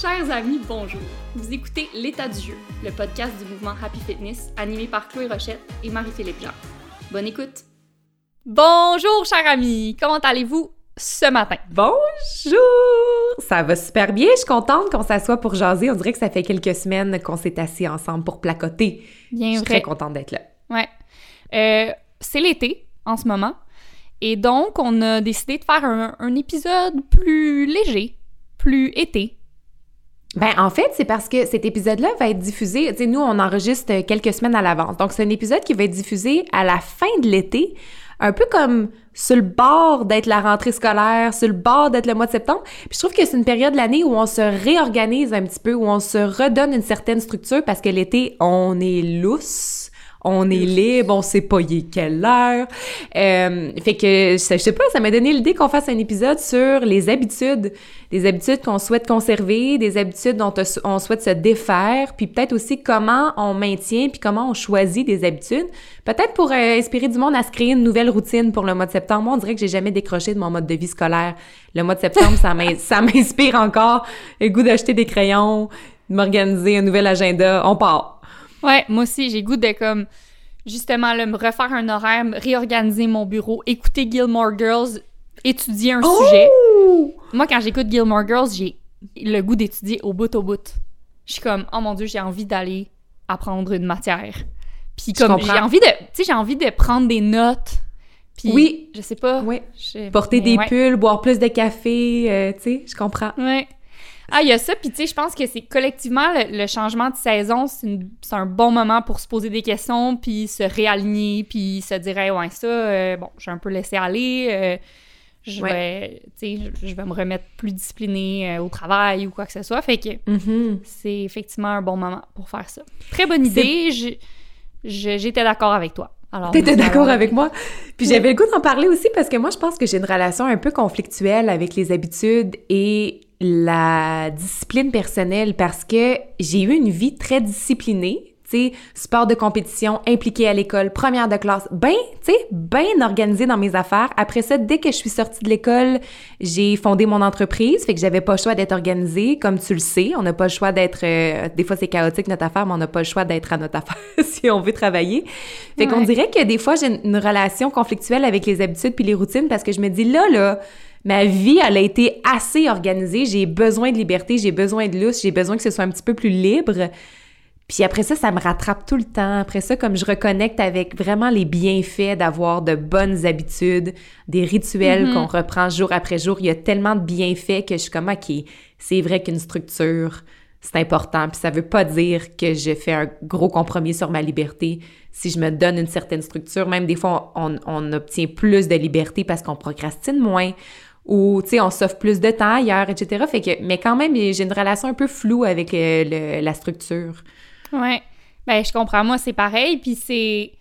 Chers amis, bonjour. Vous écoutez L'état du jeu, le podcast du mouvement Happy Fitness animé par Chloé Rochette et Marie-Philippe Jean. Bonne écoute. Bonjour, chers amis. Comment allez-vous ce matin? Bonjour! Ça va super bien. Je suis contente qu'on s'assoie pour jaser. On dirait que ça fait quelques semaines qu'on s'est assis ensemble pour placoter. Bien Je suis vrai. très contente d'être là. Ouais. Euh, c'est l'été en ce moment. Et donc, on a décidé de faire un, un épisode plus léger, plus été. Ben, en fait, c'est parce que cet épisode-là va être diffusé. Tu sais, nous, on enregistre quelques semaines à l'avance. Donc, c'est un épisode qui va être diffusé à la fin de l'été, un peu comme sur le bord d'être la rentrée scolaire, sur le bord d'être le mois de septembre. Puis je trouve que c'est une période de l'année où on se réorganise un petit peu, où on se redonne une certaine structure parce que l'été, on est lousse. On est libre, on sait pas il est quelle heure. Euh, fait que, je sais pas, ça m'a donné l'idée qu'on fasse un épisode sur les habitudes. Des habitudes qu'on souhaite conserver, des habitudes dont on souhaite se défaire, puis peut-être aussi comment on maintient, puis comment on choisit des habitudes. Peut-être pour euh, inspirer du monde à se créer une nouvelle routine pour le mois de septembre. Moi, on dirait que j'ai jamais décroché de mon mode de vie scolaire. Le mois de septembre, ça m'inspire encore. Le goût d'acheter des crayons, de m'organiser un nouvel agenda. On part. Ouais, moi aussi, j'ai goût de comme justement là, me refaire un horaire, me réorganiser mon bureau, écouter Gilmore Girls, étudier un sujet. Oh! Moi, quand j'écoute Gilmore Girls, j'ai le goût d'étudier au bout au bout. Je suis comme, oh mon dieu, j'ai envie d'aller apprendre une matière. Puis comme j'ai envie de, tu sais, j'ai envie de prendre des notes. Puis Oui. je sais pas. Oui. Porter des ouais. pulls, boire plus de café, euh, tu sais, je comprends. Ouais. Ah, il y a ça, puis tu sais, je pense que c'est collectivement le, le changement de saison, c'est un bon moment pour se poser des questions, puis se réaligner, puis se dire, Hey, ouais, ça, euh, bon, j'ai un peu laissé aller, euh, je Ouais. vais, tu sais, je- je vais me remettre plus disciplinée euh, au travail ou quoi que ce soit. Fait que Mhm. c'est effectivement un bon moment pour faire ça. Très bonne idée, j'étais d'accord avec toi. T'étais d'accord avec moi? Puis j'avais le goût d'en parler aussi parce que moi, je pense que j'ai une relation un peu conflictuelle avec les habitudes et la discipline personnelle parce que j'ai eu une vie très disciplinée. Tu sais, sport de compétition, impliqué à l'école, première de classe, ben, tu sais, bien organisée dans mes affaires. Après ça, dès que je suis sortie de l'école, j'ai fondé mon entreprise, fait que j'avais pas le choix d'être organisée, comme tu le sais. On n'a pas le choix d'être... euh, des fois, c'est chaotique notre affaire, mais on n'a pas le choix d'être à notre affaire si on veut travailler. Fait qu'on dirait que des fois, j'ai une relation conflictuelle avec les habitudes puis les routines parce que je me dis, là, là, ma vie, elle a été assez organisée. J'ai besoin de liberté, j'ai besoin de lousse, j'ai besoin que ce soit un petit peu plus libre. Puis après ça, ça me rattrape tout le temps. Après ça, comme je reconnecte avec vraiment les bienfaits d'avoir de bonnes habitudes, des rituels Mhm. qu'on reprend jour après jour, il y a tellement de bienfaits que je suis comme, OK, c'est vrai qu'une structure, c'est important. Puis ça veut pas dire que je fais un gros compromis sur ma liberté. Si je me donne une certaine structure, même des fois, on, on obtient plus de liberté parce qu'on procrastine moins ou, tu sais, on s'offre plus de temps ailleurs, etc. Fait que, mais quand même, j'ai une relation un peu floue avec euh, le- la structure. Ouais. Ben, je comprends. Moi, c'est pareil. Puis c'est.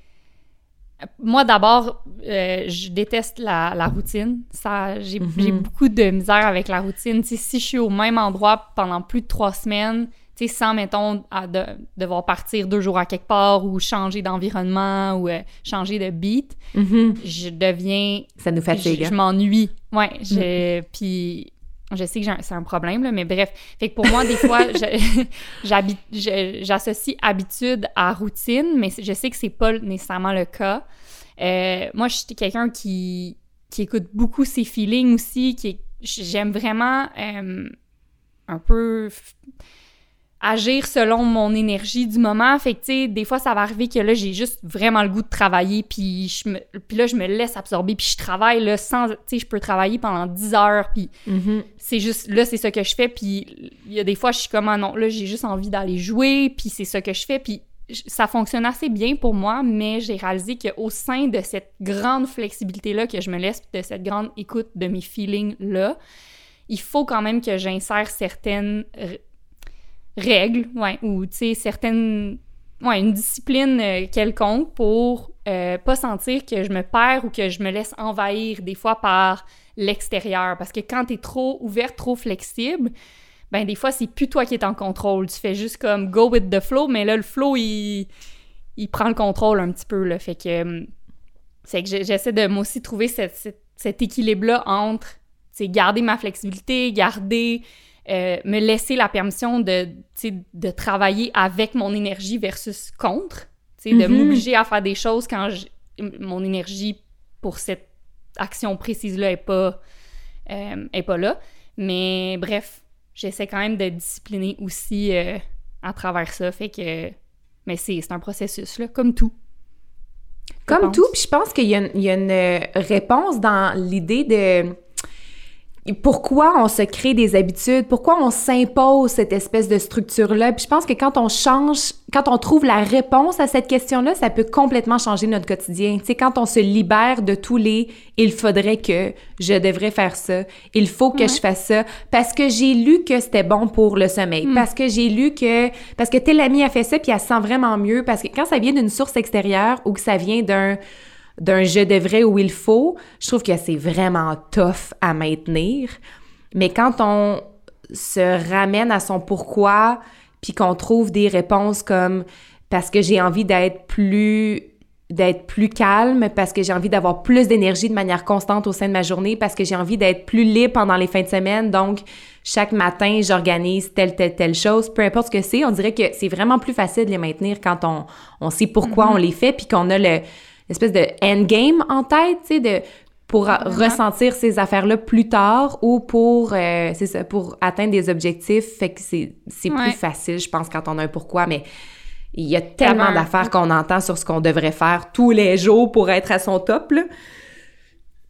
Moi, d'abord, euh, je déteste la, la routine. Ça, j'ai Mhm. j'ai beaucoup de misère avec la routine. Si je suis au même endroit pendant plus de trois semaines, tu sais, sans, mettons, à de- devoir partir deux jours à quelque part ou changer d'environnement ou euh, changer de beat, Mhm. je deviens Ça nous je, fatigue. je hein? m'ennuie. Ouais, je, puis je sais que c'est un problème, là, mais bref. Fait que pour moi, des fois, je- je- j'associe habitude à routine, mais je sais que c'est pas nécessairement le cas. Euh, moi, je suis quelqu'un qui, qui écoute beaucoup ses feelings aussi, qui j'aime vraiment euh, un peu agir selon mon énergie du moment. Fait que, tu sais, des fois, ça va arriver que là, j'ai juste vraiment le goût de travailler, puis, je me, puis là, je me laisse absorber, puis je travaille, là, sans... Tu sais, je peux travailler pendant 10 heures, puis Mhm. c'est juste... Là, c'est ça que je fais, puis il y a des fois, je suis comme, ah non, là, j'ai juste envie d'aller jouer, puis c'est ça que je fais, puis ça fonctionne assez bien pour moi, mais j'ai réalisé qu'au sein de cette grande flexibilité-là que je me laisse, de cette grande écoute de mes feelings-là, il faut quand même que j'insère certaines règles, ouais, ou, certaines... Ouais, une discipline euh, quelconque pour euh, pas sentir que je me perds ou que je me laisse envahir des fois par l'extérieur. Parce que quand t'es trop ouvert, trop flexible, ben des fois, c'est plus toi qui es en contrôle. Tu fais juste comme go with the flow, mais là, le flow, il, il prend le contrôle un petit peu, là. Fait que... euh, C'est que j'essaie de, moi aussi, trouver cet équilibre-là entre, garder ma flexibilité, garder euh, me laisser la permission de, de travailler avec mon énergie versus contre, de Mhm. m'obliger à faire des choses quand je- mon énergie pour cette action précise-là est pas, euh, est pas là. Mais bref, j'essaie quand même de discipliner aussi euh, à travers ça. Fait que. Mais c'est un processus, là, comme tout. Comme pense. tout, puis je pense qu'il y, a une- il y a une réponse dans l'idée de pourquoi on se crée des habitudes, pourquoi on s'impose cette espèce de structure-là? Puis je pense que quand on change, quand on trouve la réponse à cette question-là, ça peut complètement changer notre quotidien. Tu sais, quand on se libère de tous les « il faudrait que je devrais faire ça »,« il faut que Ouais. je fasse ça », parce que j'ai lu que c'était bon pour le sommeil, Hmm. parce que j'ai lu que... parce que telle amie a fait ça, puis elle se sent vraiment mieux, parce que quand ça vient d'une source extérieure ou que ça vient d'un d'un je devrais ou il faut, je trouve que c'est vraiment tough à maintenir. Mais quand on se ramène à son pourquoi, puis qu'on trouve des réponses comme parce que j'ai envie d'être plus d'être plus calme, parce que j'ai envie d'avoir plus d'énergie de manière constante au sein de ma journée, parce que j'ai envie d'être plus libre pendant les fins de semaine. Donc, chaque matin, j'organise telle, telle, telle chose. Peu importe ce que c'est, on dirait que c'est vraiment plus facile de les maintenir quand on, on sait pourquoi on les fait, puis qu'on a le, l'espèce de endgame en tête, tu sais, de pour Vraiment. ressentir ces affaires-là plus tard ou pour euh, c'est ça pour atteindre des objectifs fait que c'est c'est Ouais. plus facile je pense quand on a un pourquoi mais il y a tellement d'affaires qu'on entend sur ce qu'on devrait faire tous les jours pour être à son top là.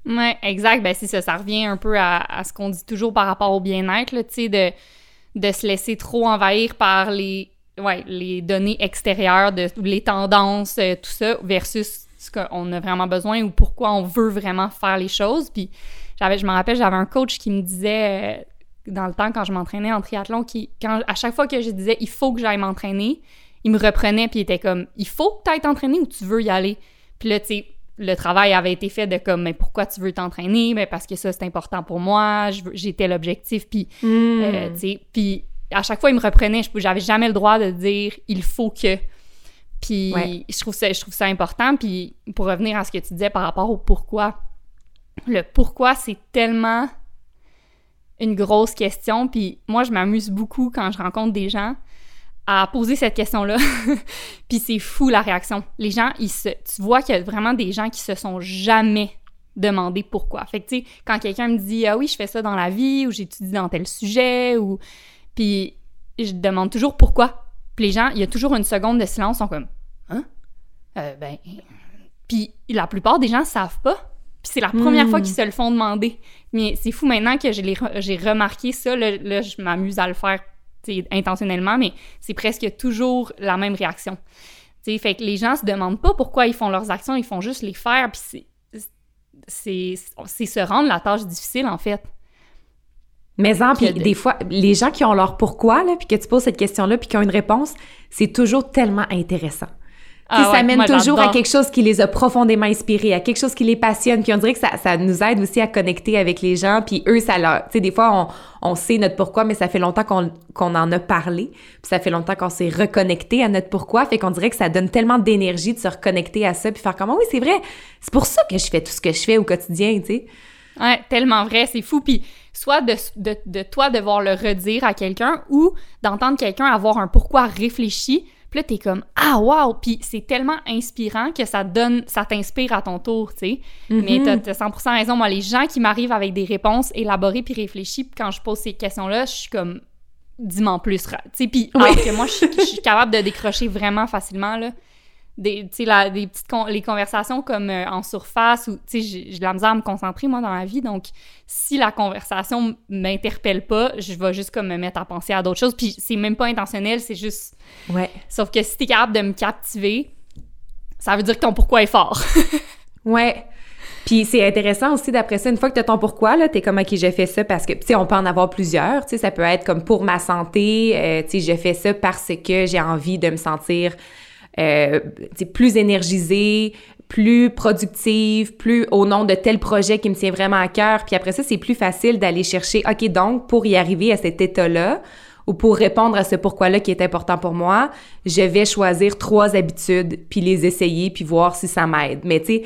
Ouais, exact. Ben, c'est ça. Ça revient un peu à, à ce qu'on dit toujours par rapport au bien-être, tu sais, de, de se laisser trop envahir par les, ouais, les données extérieures, de, les tendances, euh, tout ça, versus qu'on a vraiment besoin ou pourquoi on veut vraiment faire les choses. Puis, j'avais, je me rappelle, j'avais un coach qui me disait, euh, dans le temps, quand je m'entraînais en triathlon, qui, quand, à chaque fois que je disais « il faut que j'aille m'entraîner », il me reprenait puis il était comme « il faut que tu ailles t'entraîner ou tu veux y aller ?» Puis là, tu sais, le travail avait été fait de comme mais pourquoi tu veux t'entraîner? Mais parce que ça c'est important pour moi je veux- j'ai tel objectif puis euh, tu sais puis à chaque fois il me reprenait je j'avais jamais le droit de dire il faut que puis Ouais. je trouve ça je trouve ça important puis pour revenir à ce que tu disais par rapport au pourquoi le pourquoi c'est tellement une grosse question puis moi je m'amuse beaucoup quand je rencontre des gens à poser cette question-là. Puis c'est fou la réaction. Les gens, ils se, tu vois qu'il y a vraiment des gens qui se sont jamais demandé pourquoi. Fait que tu sais, quand quelqu'un me dit ah oui je fais ça dans la vie ou j'étudie dans tel sujet ou puis je demande toujours pourquoi. Puis les gens, il y a toujours une seconde de silence, ils sont comme hein? Euh, ben puis la plupart des gens savent pas. Puis c'est la première Hmm. fois qu'ils se le font demander. Mais c'est fou maintenant que re- j'ai remarqué ça. Là, là, je m'amuse à le faire intentionnellement, mais c'est presque toujours la même réaction. Tu sais, fait que les gens se demandent pas pourquoi ils font leurs actions, ils font juste les faire. Puis c'est- c'est c'est se rendre la tâche difficile, en fait. Mais en, puis des fois, les gens qui ont leur pourquoi, là, puis que tu poses cette question-là, puis qui ont une réponse, c'est toujours tellement intéressant. Ah ça ouais, mène moi, toujours à quelque chose qui les a profondément inspirés, à quelque chose qui les passionne, puis on dirait que ça, ça nous aide aussi à connecter avec les gens, puis eux, ça leur... Tu sais, des fois, on, on sait notre pourquoi, mais ça fait longtemps qu'on qu'on en a parlé, puis ça fait longtemps qu'on s'est reconnecté à notre pourquoi, fait qu'on dirait que ça donne tellement d'énergie de se reconnecter à ça, puis faire comme, Ah oui, c'est vrai, c'est pour ça que je fais tout ce que je fais au quotidien, tu sais. Ouais, tellement vrai, c'est fou. Puis soit de, de, de toi devoir le redire à quelqu'un ou d'entendre quelqu'un avoir un pourquoi réfléchi. Puis là, t'es comme Ah, wow! Puis c'est tellement inspirant que ça donne, ça t'inspire à ton tour, tu sais. Mais Mhm. t'as t'as 100% raison. Moi, les gens qui m'arrivent avec des réponses élaborées puis réfléchies, puis quand je pose ces questions-là, je suis comme dis-moi en plus. Tu sais, puis Oui. que moi, je suis capable de décrocher vraiment facilement, là. Des, la- des petites con- les conversations comme euh, en surface ou, tu sais, j'ai j'ai de la misère à me concentrer, moi, dans la vie. Donc, si la conversation m'interpelle pas, je vais juste comme me mettre à penser à d'autres choses. Puis c'est même pas intentionnel, c'est juste... Ouais. Sauf que si t'es capable de me captiver, ça veut dire que ton pourquoi est fort. Ouais. Puis c'est intéressant aussi d'après ça, une fois que tu as ton pourquoi, là, t'es comme, OK, j'ai fait ça parce que, tu sais, on peut en avoir plusieurs, tu sais, ça peut être comme pour ma santé, euh, tu sais, j'ai fait ça parce que j'ai envie de me sentir, euh, plus énergisée, plus productive, plus au nom de tel projet qui me tient vraiment à cœur. Puis après ça, c'est plus facile d'aller chercher, OK, donc, pour y arriver à cet état-là, ou pour répondre à ce pourquoi-là qui est important pour moi, je vais choisir trois habitudes, puis les essayer, puis voir si ça m'aide. Mais tu sais,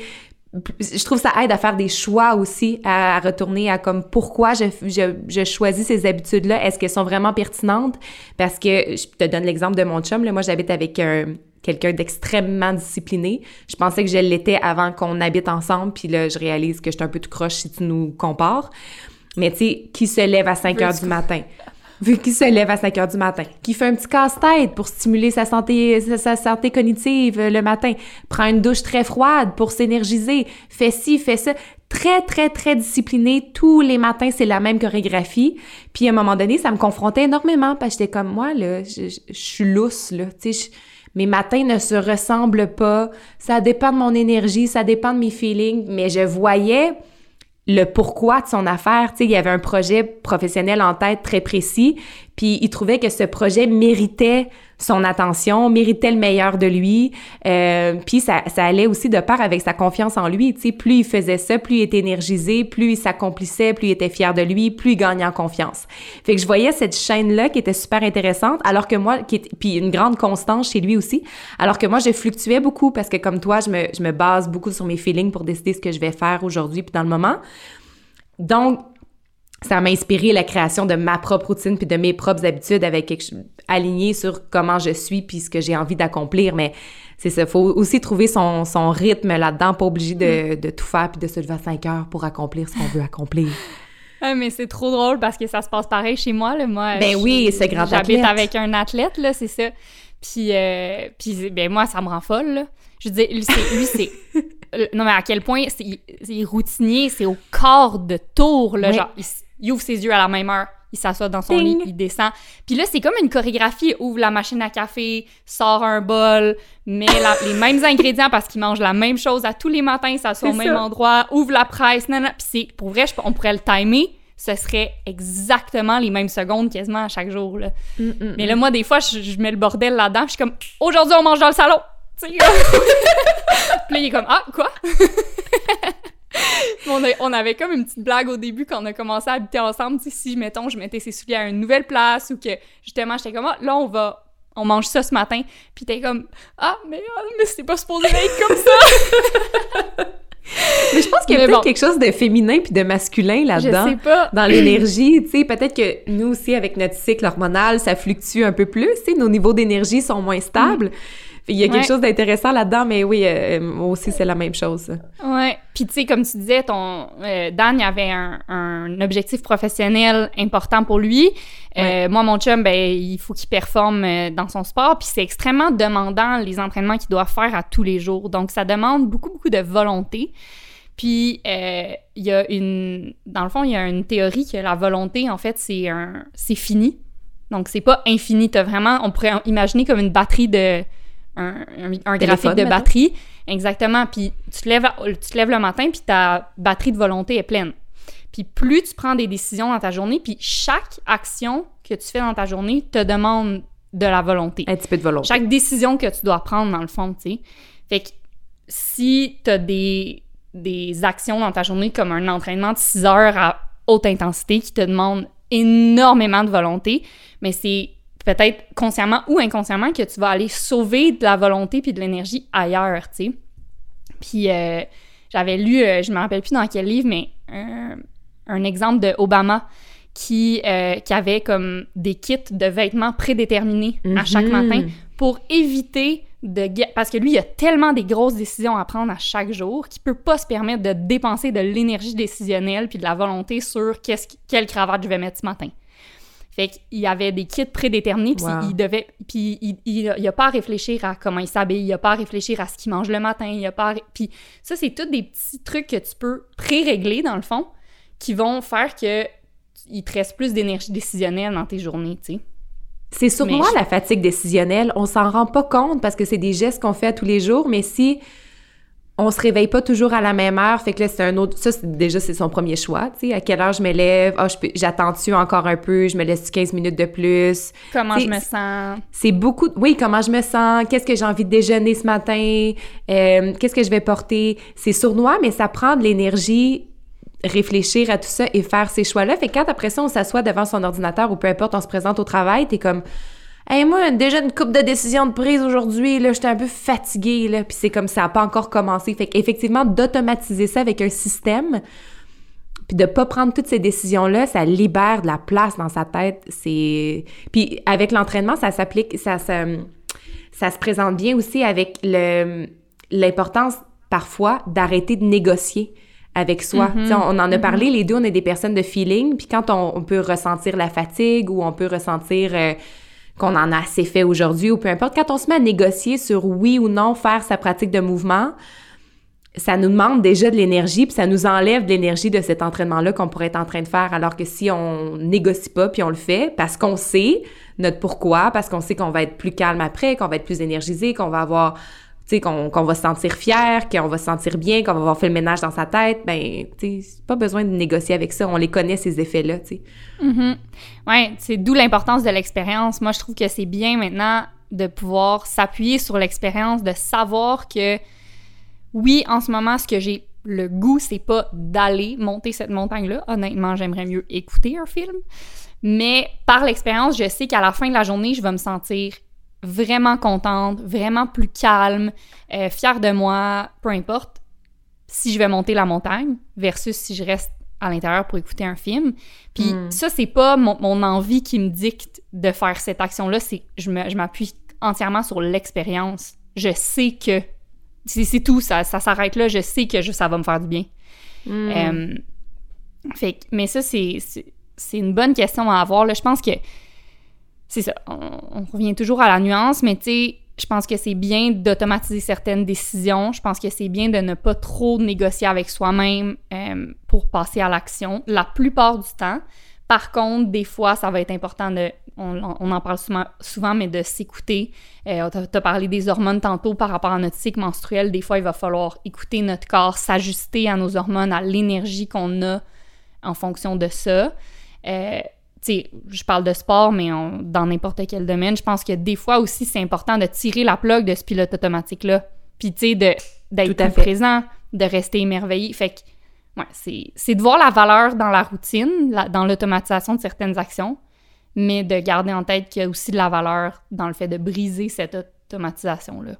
je trouve ça aide à faire des choix aussi, à, retourner à comme pourquoi je, je, je choisis ces habitudes-là. Est-ce qu'elles sont vraiment pertinentes? Parce que je te donne l'exemple de mon chum. Là, moi, j'habite avec un, quelqu'un d'extrêmement discipliné. Je pensais que je l'étais avant qu'on habite ensemble, puis là, je réalise que je suis un peu tout croche si tu nous compares. Mais tu sais, qui se lève à 5 heures du matin? Vu qu'il se lève à 5 heures du matin, qui fait un petit casse-tête pour stimuler sa santé, sa, santé cognitive le matin, prend une douche très froide pour s'énergiser, fait ci, fait ça, très, très, très discipliné. Tous les matins, c'est la même chorégraphie. Puis à un moment donné, ça me confrontait énormément parce que j'étais comme moi, là, je, je, suis lousse, là, tu sais, mes matins ne se ressemblent pas. Ça dépend de mon énergie, ça dépend de mes feelings, mais je voyais le pourquoi de son affaire. Tu il y avait un projet professionnel en tête très précis, puis il trouvait que ce projet méritait son attention, méritait le meilleur de lui. Euh, puis ça, ça allait aussi de part avec sa confiance en lui. Tu sais, plus il faisait ça, plus il était énergisé, plus il s'accomplissait, plus il était fier de lui, plus il gagnait en confiance. Fait que je voyais cette chaîne-là qui était super intéressante, alors que moi, qui est, puis une grande constance chez lui aussi, alors que moi, je fluctuais beaucoup parce que comme toi, je me, je me base beaucoup sur mes feelings pour décider ce que je vais faire aujourd'hui puis dans le moment. Donc, ça m'a inspiré la création de ma propre routine puis de mes propres habitudes avec aligné sur comment je suis puis ce que j'ai envie d'accomplir. Mais c'est ça faut aussi trouver son, son rythme là-dedans pas obligé de, mm. de, tout faire puis de se lever à 5 heures pour accomplir ce qu'on veut accomplir. Ah, mais c'est trop drôle parce que ça se passe pareil chez moi là. Moi ben oui c'est grand j'habite avec un athlète là c'est ça. Puis euh, puis ben moi ça me rend folle là. je dire lui c'est euh, non mais à quel point c'est routinier c'est au quart de tour là genre il ouvre ses yeux à la même heure, il s'assoit dans son lit, il descend. Puis là, c'est comme une chorégraphie. Il ouvre la machine à café, sort un bol, met les mêmes ingrédients parce qu'il mange la même chose à tous les matins, il s'assoit au même endroit, ouvre la presse, nanana. Puis c'est, pour vrai, on pourrait le timer. Ce serait exactement les mêmes secondes quasiment à chaque jour. Là. Mm, mm, Mais là, mm. moi, des fois, je, mets le bordel là-dedans. Je suis comme, aujourd'hui, on mange dans le salon. puis là, il est comme, ah, quoi? on, avait comme une petite blague au début quand on a commencé à habiter ensemble. Si, mettons, je mettais ses souliers à une nouvelle place ou que justement, j'étais comme, ah, là, on va, on mange ça ce matin. Puis t'es comme, ah, mais, ah, mais c'est pas supposé être comme ça. Mais je pense qu'il y a peut-être quelque chose de féminin puis de masculin là-dedans. Je sais pas. Dans l'énergie, tu sais, peut-être que nous aussi, avec notre cycle hormonal, ça fluctue un peu plus, tu sais, nos niveaux d'énergie sont moins stables. Mm. Il y a quelque chose d'intéressant là-dedans, mais oui, euh, moi aussi, c'est la même chose. Ouais. Puis, tu sais, comme tu disais, ton euh, Dan, il avait un, objectif professionnel important pour lui. Euh, moi, mon chum, ben, il faut qu'il performe dans son sport. Puis, c'est extrêmement demandant, les entraînements qu'il doit faire à tous les jours. Donc, ça demande beaucoup, beaucoup de volonté. Puis, il y a une... Dans le fond, il y a une théorie que la volonté, en fait, c'est un... C'est fini. Donc, c'est pas infini. T'as vraiment... On pourrait imaginer comme une batterie de un, graphique de batterie. Exactement. Puis tu te, lèves, tu te lèves le matin, puis ta batterie de volonté est pleine. Puis plus tu prends des décisions dans ta journée, puis chaque action que tu fais dans ta journée te demande de la volonté. Un petit peu de volonté. Chaque décision que tu dois prendre, dans le fond, tu sais. Fait que si tu as des, des actions dans ta journée comme un entraînement de 6 heures à haute intensité qui te demande énormément de volonté, mais c'est peut-être consciemment ou inconsciemment que tu vas aller sauver de la volonté puis de l'énergie ailleurs, tu sais. Puis euh, j'avais lu, euh, je me rappelle plus dans quel livre, mais un, exemple de Obama qui, euh, qui avait comme des kits de vêtements prédéterminés à chaque mhm. matin pour éviter de parce que lui il a tellement des grosses décisions à prendre à chaque jour qu'il peut pas se permettre de dépenser de l'énergie décisionnelle puis de la volonté sur qu'est-ce quelle cravate je vais mettre ce matin. Fait qu'il y avait des kits prédéterminés, puis il devait... Puis il, il, a pas à réfléchir à comment il s'habille, il a pas à réfléchir à ce qu'il mange le matin, il a pas Puis ça, c'est tous des petits trucs que tu peux pré-régler, dans le fond, qui vont faire que il te reste plus d'énergie décisionnelle dans tes journées, tu sais. C'est moi la fatigue décisionnelle. On s'en rend pas compte parce que c'est des gestes qu'on fait tous les jours, mais si on se réveille pas toujours à la même heure, fait que là c'est un autre ça déjà c'est son premier choix, tu sais, à quelle heure je me lève, ah j'attends-tu encore un peu, je me laisse 15 minutes de plus? Comment je me sens? C'est beaucoup oui, comment je me sens, qu'est-ce que j'ai envie de déjeuner ce matin, euh, qu'est-ce que je vais porter, c'est sournois mais ça prend de l'énergie réfléchir à tout ça et faire ces choix-là. Fait que quand après ça on s'assoit devant son ordinateur ou peu importe, on se présente au travail, t'es comme Hey, moi, déjà une coupe de décision de prise aujourd'hui, là, j'étais un peu fatiguée, là, puis c'est comme ça n'a pas encore commencé. Fait qu'effectivement, d'automatiser ça avec un système, puis de pas prendre toutes ces décisions-là, ça libère de la place dans sa tête. C'est... Puis avec l'entraînement, ça s'applique, ça, ça, ça se présente bien aussi avec le, l'importance, parfois, d'arrêter de négocier avec soi. Mhm. On en a parlé, Mhm. les deux, on est des personnes de feeling, puis quand on, on peut ressentir la fatigue ou on peut ressentir euh, qu'on en a assez fait aujourd'hui ou peu importe, quand on se met à négocier sur oui ou non faire sa pratique de mouvement, ça nous demande déjà de l'énergie, puis ça nous enlève de l'énergie de cet entraînement-là qu'on pourrait être en train de faire, alors que si on négocie pas, puis on le fait, parce qu'on sait notre pourquoi, parce qu'on sait qu'on va être plus calme après, qu'on va être plus énergisé, qu'on va avoir sais, qu'on qu'on va se sentir fier, qu'on va se sentir bien, qu'on va avoir fait le ménage dans sa tête, ben, tu sais, pas besoin de négocier avec ça. On les connaît, ces effets-là, tu sais. Mhm. Ouais, c'est d'où l'importance de l'expérience. Moi, je trouve que c'est bien maintenant de pouvoir s'appuyer sur l'expérience, de savoir que oui, en ce moment, ce que j'ai le goût, c'est pas d'aller monter cette montagne-là. Honnêtement, j'aimerais mieux écouter un film. Mais par l'expérience, je sais qu'à la fin de la journée, je vais me sentir vraiment contente, vraiment plus calme, euh, fière de moi, peu importe si je vais monter la montagne versus si je reste à l'intérieur pour écouter un film. Puis Mm. ça, c'est pas mon, mon envie qui me dicte de faire cette action-là, c'est je me- je m'appuie entièrement sur l'expérience. Je sais que c'est c'est tout, ça, ça s'arrête là, je sais que je- ça va me faire du bien. Mm. Euh, fait mais ça, c'est une bonne question à avoir. Là. Je pense que c'est ça. On, revient toujours à la nuance, mais tu sais, je pense que c'est bien d'automatiser certaines décisions. Je pense que c'est bien de ne pas trop négocier avec soi-même euh, pour passer à l'action la plupart du temps. Par contre, des fois, ça va être important de. On, en parle souvent, souvent mais de s'écouter. Euh, tu as parlé des hormones tantôt par rapport à notre cycle menstruel. Des fois, il va falloir écouter notre corps, s'ajuster à nos hormones, à l'énergie qu'on a en fonction de ça. Euh, tu sais, je parle de sport, mais on- dans n'importe quel domaine, je pense que des fois aussi, c'est important de tirer la plug de ce pilote automatique-là. Puis, tu sais, de- d'être présent, de rester émerveillé. Fait que, ouais, c'est c'est de voir la valeur dans la routine, la- dans l'automatisation de certaines actions, mais de garder en tête qu'il y a aussi de la valeur dans le fait de briser cette automatisation-là.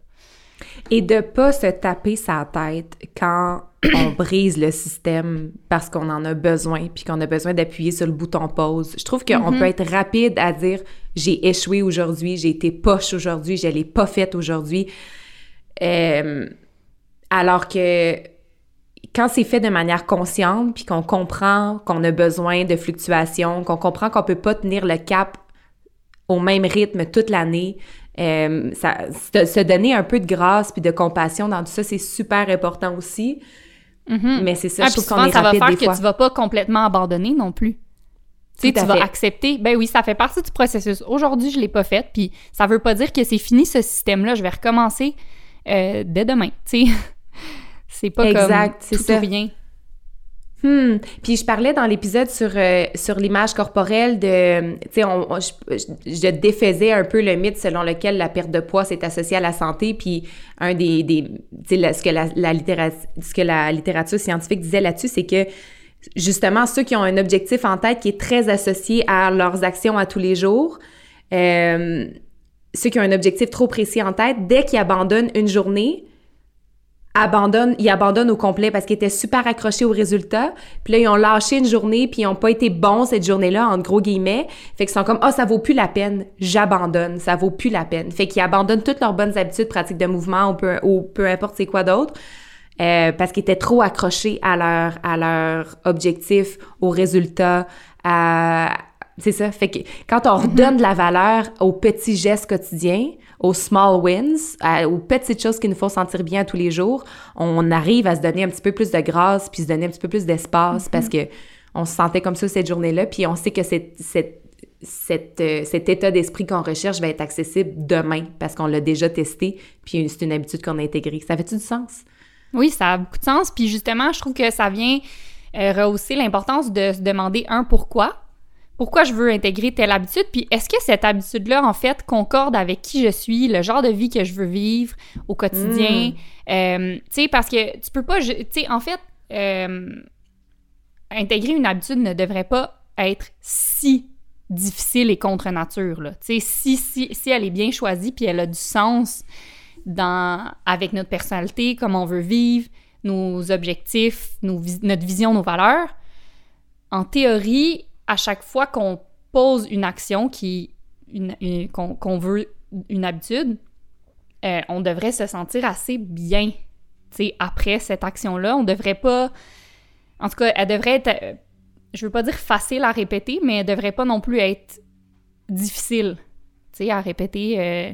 Et de pas se taper sa tête quand on brise le système parce qu'on en a besoin, puis qu'on a besoin d'appuyer sur le bouton pause. Je trouve qu'on Mhm. peut être rapide à dire j'ai échoué aujourd'hui, j'ai été poche aujourd'hui, je l'ai pas faite aujourd'hui. Euh, alors que quand c'est fait de manière consciente, puis qu'on comprend qu'on a besoin de fluctuations, qu'on comprend qu'on peut pas tenir le cap au même rythme toute l'année, euh, ça, se, donner un peu de grâce puis de compassion dans tout ça, c'est super important aussi. Mhm. Mais c'est ça, Ah, je trouve qu'on est ça va faire des que fois. tu vas pas complètement abandonner non plus. Tu sais, tu vas fait. accepter. Ben oui, ça fait partie du processus. Aujourd'hui, je l'ai pas fait, puis ça veut pas dire que c'est fini ce système-là. Je vais recommencer euh, dès demain. Tu sais, c'est pas Exact, comme c'est tout ça. ou rien. Hmm. Puis je parlais dans l'épisode sur, euh, sur l'image corporelle de, tu sais, je, je- défaisais un peu le mythe selon lequel la perte de poids c'est associé à la santé. Puis un des, des tu sais, ce que la, la ce que la littérature scientifique disait là-dessus, c'est que justement ceux qui ont un objectif en tête qui est très associé à leurs actions à tous les jours, euh, ceux qui ont un objectif trop précis en tête, dès qu'ils abandonnent une journée, abandonnent, ils abandonnent au complet parce qu'ils étaient super accrochés au résultat. Puis là, ils ont lâché une journée, puis ils n'ont pas été bons cette journée-là, entre gros guillemets. Fait qu'ils sont comme, ah, ça vaut plus la peine, j'abandonne, ça vaut plus la peine. Fait qu'ils abandonnent toutes leurs bonnes habitudes, pratiques de mouvement ou peu, ou peu importe c'est quoi d'autre. euh, parce qu'ils étaient trop accrochés à leur, à leur objectif, au résultat, à... C'est ça. Fait que quand on redonne de la valeur aux petits gestes quotidiens, aux small wins, à- aux petites choses qui nous font sentir bien tous les jours, on arrive à se donner un petit peu plus de grâce, puis se donner un petit peu plus d'espace parce que on se sentait comme ça cette journée-là, puis on sait que cette, cette, cette, euh, cet état d'esprit qu'on recherche va être accessible demain parce qu'on l'a déjà testé, puis c'est une habitude qu'on a intégrée. Ça fait-tu du sens? Oui, ça a beaucoup de sens. Puis justement, je trouve que ça vient euh, rehausser l'importance de se demander un pourquoi. Pourquoi je veux intégrer telle habitude? Puis est-ce que cette habitude-là, en fait, concorde avec qui je suis, le genre de vie que je veux vivre au quotidien? Euh, tu sais, parce que tu peux pas. Tu sais, en fait, euh, intégrer une habitude ne devrait pas être si difficile et contre nature. Là. Si, si, si elle est bien choisie puis elle a du sens dans, avec notre personnalité, comment on veut vivre, nos objectifs, nos, notre vision, nos valeurs, en théorie, à chaque fois qu'on pose une action qui qu'on veut une habitude, euh, on devrait se sentir assez bien après cette action-là. On devrait pas. En tout cas, elle devrait être. Euh, je veux pas dire facile à répéter, mais elle devrait pas non plus être difficile à répéter euh,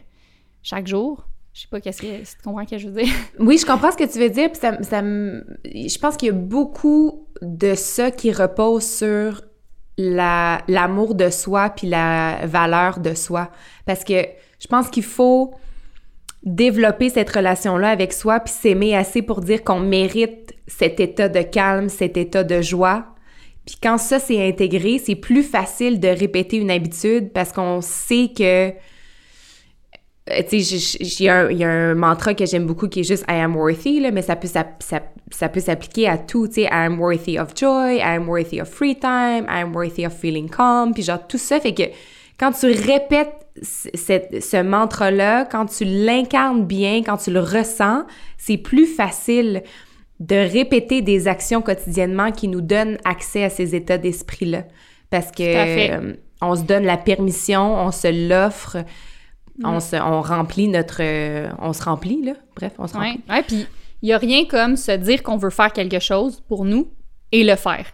chaque jour. Je sais pas qu'est-ce que tu comprends ce que je veux dire. Oui, je comprends ce que tu veux dire. Ça je pense qu'il y a beaucoup de ça qui repose sur l'amour de soi puis la valeur de soi. Parce que je pense qu'il faut développer cette relation-là avec soi puis s'aimer assez pour dire qu'on mérite cet état de calme, cet état de joie. Puis quand ça s'est intégré, c'est plus facile de répéter une habitude parce qu'on sait que tu sais, il y, a un mantra que j'aime beaucoup qui est juste I am worthy, là, mais ça peut, ça, ça, peut s'appliquer à tout, tu sais, I am worthy of joy, I am worthy of free time, I am worthy of feeling calm, puis genre tout ça fait que quand tu répètes cette, ce mantra-là, quand tu l'incarnes bien, quand tu le ressens, c'est plus facile de répéter des actions quotidiennement qui nous donnent accès à ces états d'esprit-là. Parce que euh, on se donne la permission, on se l'offre, on, se, on remplit notre... on se remplit, là. Bref, on se remplit. Ouais, puis il n'y a rien comme se dire qu'on veut faire quelque chose pour nous et le faire.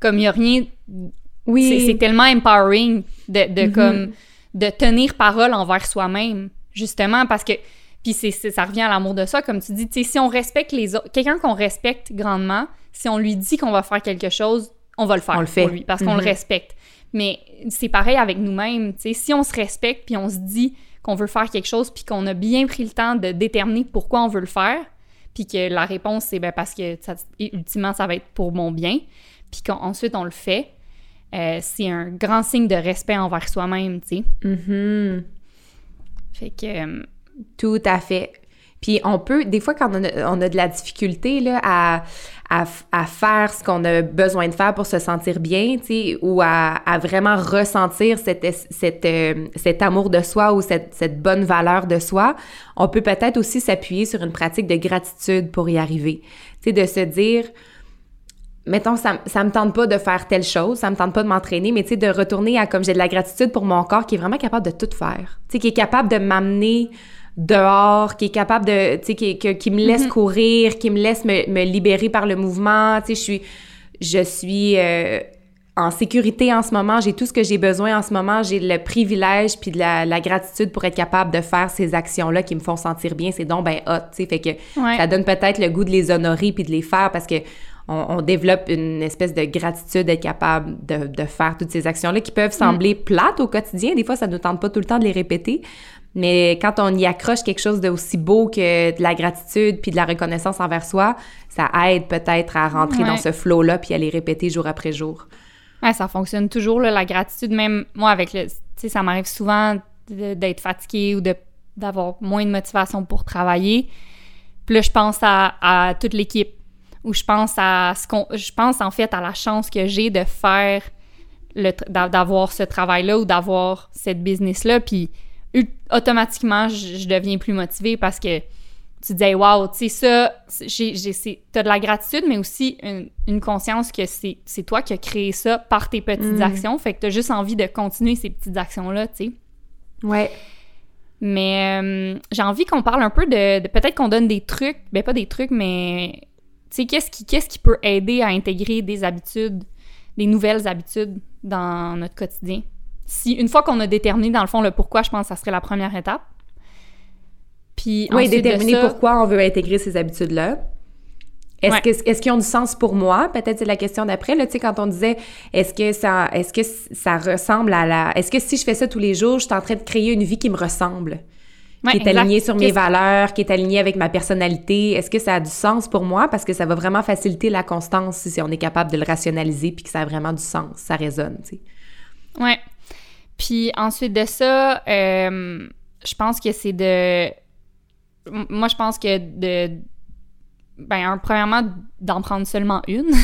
Comme il n'y a rien... Oui. C'est tellement empowering de, de mm-hmm. comme... de tenir parole envers soi-même, justement, parce que... Puis c'est, ça revient à l'amour de soi, comme tu dis. si on respecte les autres... Quelqu'un qu'on respecte grandement, si on lui dit qu'on va faire quelque chose, on va le faire on le fait. pour lui, parce qu'on le mm-hmm. respecte. Mais c'est pareil avec nous-mêmes. Si on se respecte, puis on se dit qu'on veut faire quelque chose, puis qu'on a bien pris le temps de déterminer pourquoi on veut le faire, puis que la réponse, c'est ben, parce que ça, ultimement, ça va être pour mon bien, puis qu'ensuite on le fait, euh, c'est un grand signe de respect envers soi-même, tu sais. Mm-hmm. Fait que... Euh, Tout à fait. Puis on peut, des fois, quand on a, de la difficulté là, à, à, faire ce qu'on a besoin de faire pour se sentir bien, ou à, à, vraiment ressentir cette, cette, euh, cet amour de soi ou cette, cette bonne valeur de soi, on peut peut-être aussi s'appuyer sur une pratique de gratitude pour y arriver. Tu sais, de se dire, mettons, ça, ça me tente pas de faire telle chose, ça me tente pas de m'entraîner, mais tu sais, de retourner à comme j'ai de la gratitude pour mon corps qui est vraiment capable de tout faire. Tu sais, qui est capable de m'amener dehors, qui est capable de, tu sais, qui, qui, me laisse mm-hmm. courir, qui me laisse me, me, libérer par le mouvement. Tu sais, je suis, je suis euh, en sécurité en ce moment, j'ai tout ce que j'ai besoin en ce moment, j'ai le privilège puis de la, la, gratitude pour être capable de faire ces actions-là qui me font sentir bien. C'est donc ben hot, tu sais, fait que ça donne peut-être le goût de les honorer puis de les faire parce que on, on, développe une espèce de gratitude d'être capable de, de, faire toutes ces actions-là qui peuvent sembler mm. plates au quotidien. Des fois, ça ne nous tente pas tout le temps de les répéter, mais quand on y accroche quelque chose d'aussi beau que de la gratitude puis de la reconnaissance envers soi, ça aide peut-être à rentrer dans ce flow-là puis à les répéter jour après jour. Ouais, ça fonctionne toujours, là, la gratitude. Même moi, avec le. Tu sais, ça m'arrive souvent d'être fatiguée ou d'avoir moins de motivation pour travailler. Puis là, je pense à, à toute l'équipe. Ou je pense à ce qu'on. Je pense en fait à la chance que j'ai de faire. d'avoir ce travail-là ou d'avoir cette business-là. Puis automatiquement, je, deviens plus motivée parce que tu te dis, wow, tu sais, ça, t'as de la gratitude, mais aussi une, conscience que c'est toi qui as créé ça par tes petites mm. actions. Fait que t'as juste envie de continuer ces petites actions-là, tu sais. Ouais. Mais euh, j'ai envie qu'on parle un peu de, peut-être qu'on donne des trucs, ben pas des trucs, mais tu sais, qu'est-ce qui, qu'est-ce qui peut aider à intégrer des habitudes, des nouvelles habitudes dans notre quotidien? Si une fois qu'on a déterminé dans le fond le pourquoi, je pense que ça serait la première étape. Puis oui, déterminer pourquoi on veut intégrer ces habitudes-là. Est-ce que est-ce qu'ils ont du sens pour moi? Peut-être c'est la question d'après. Là, tu sais, quand on disait est-ce que ça est-ce que ça ressemble à la est-ce que si je fais ça tous les jours, je suis en train de créer une vie qui me ressemble, qui est alignée sur mes valeurs, qui est alignée avec ma personnalité. Est-ce que ça a du sens pour moi? Parce que ça va vraiment faciliter la constance si on est capable de le rationaliser puis que ça a vraiment du sens, ça résonne, tu sais. Ouais. Puis ensuite de ça, euh, je pense que c'est de. Moi, je pense que de. Ben, premièrement, d'en prendre seulement une. tu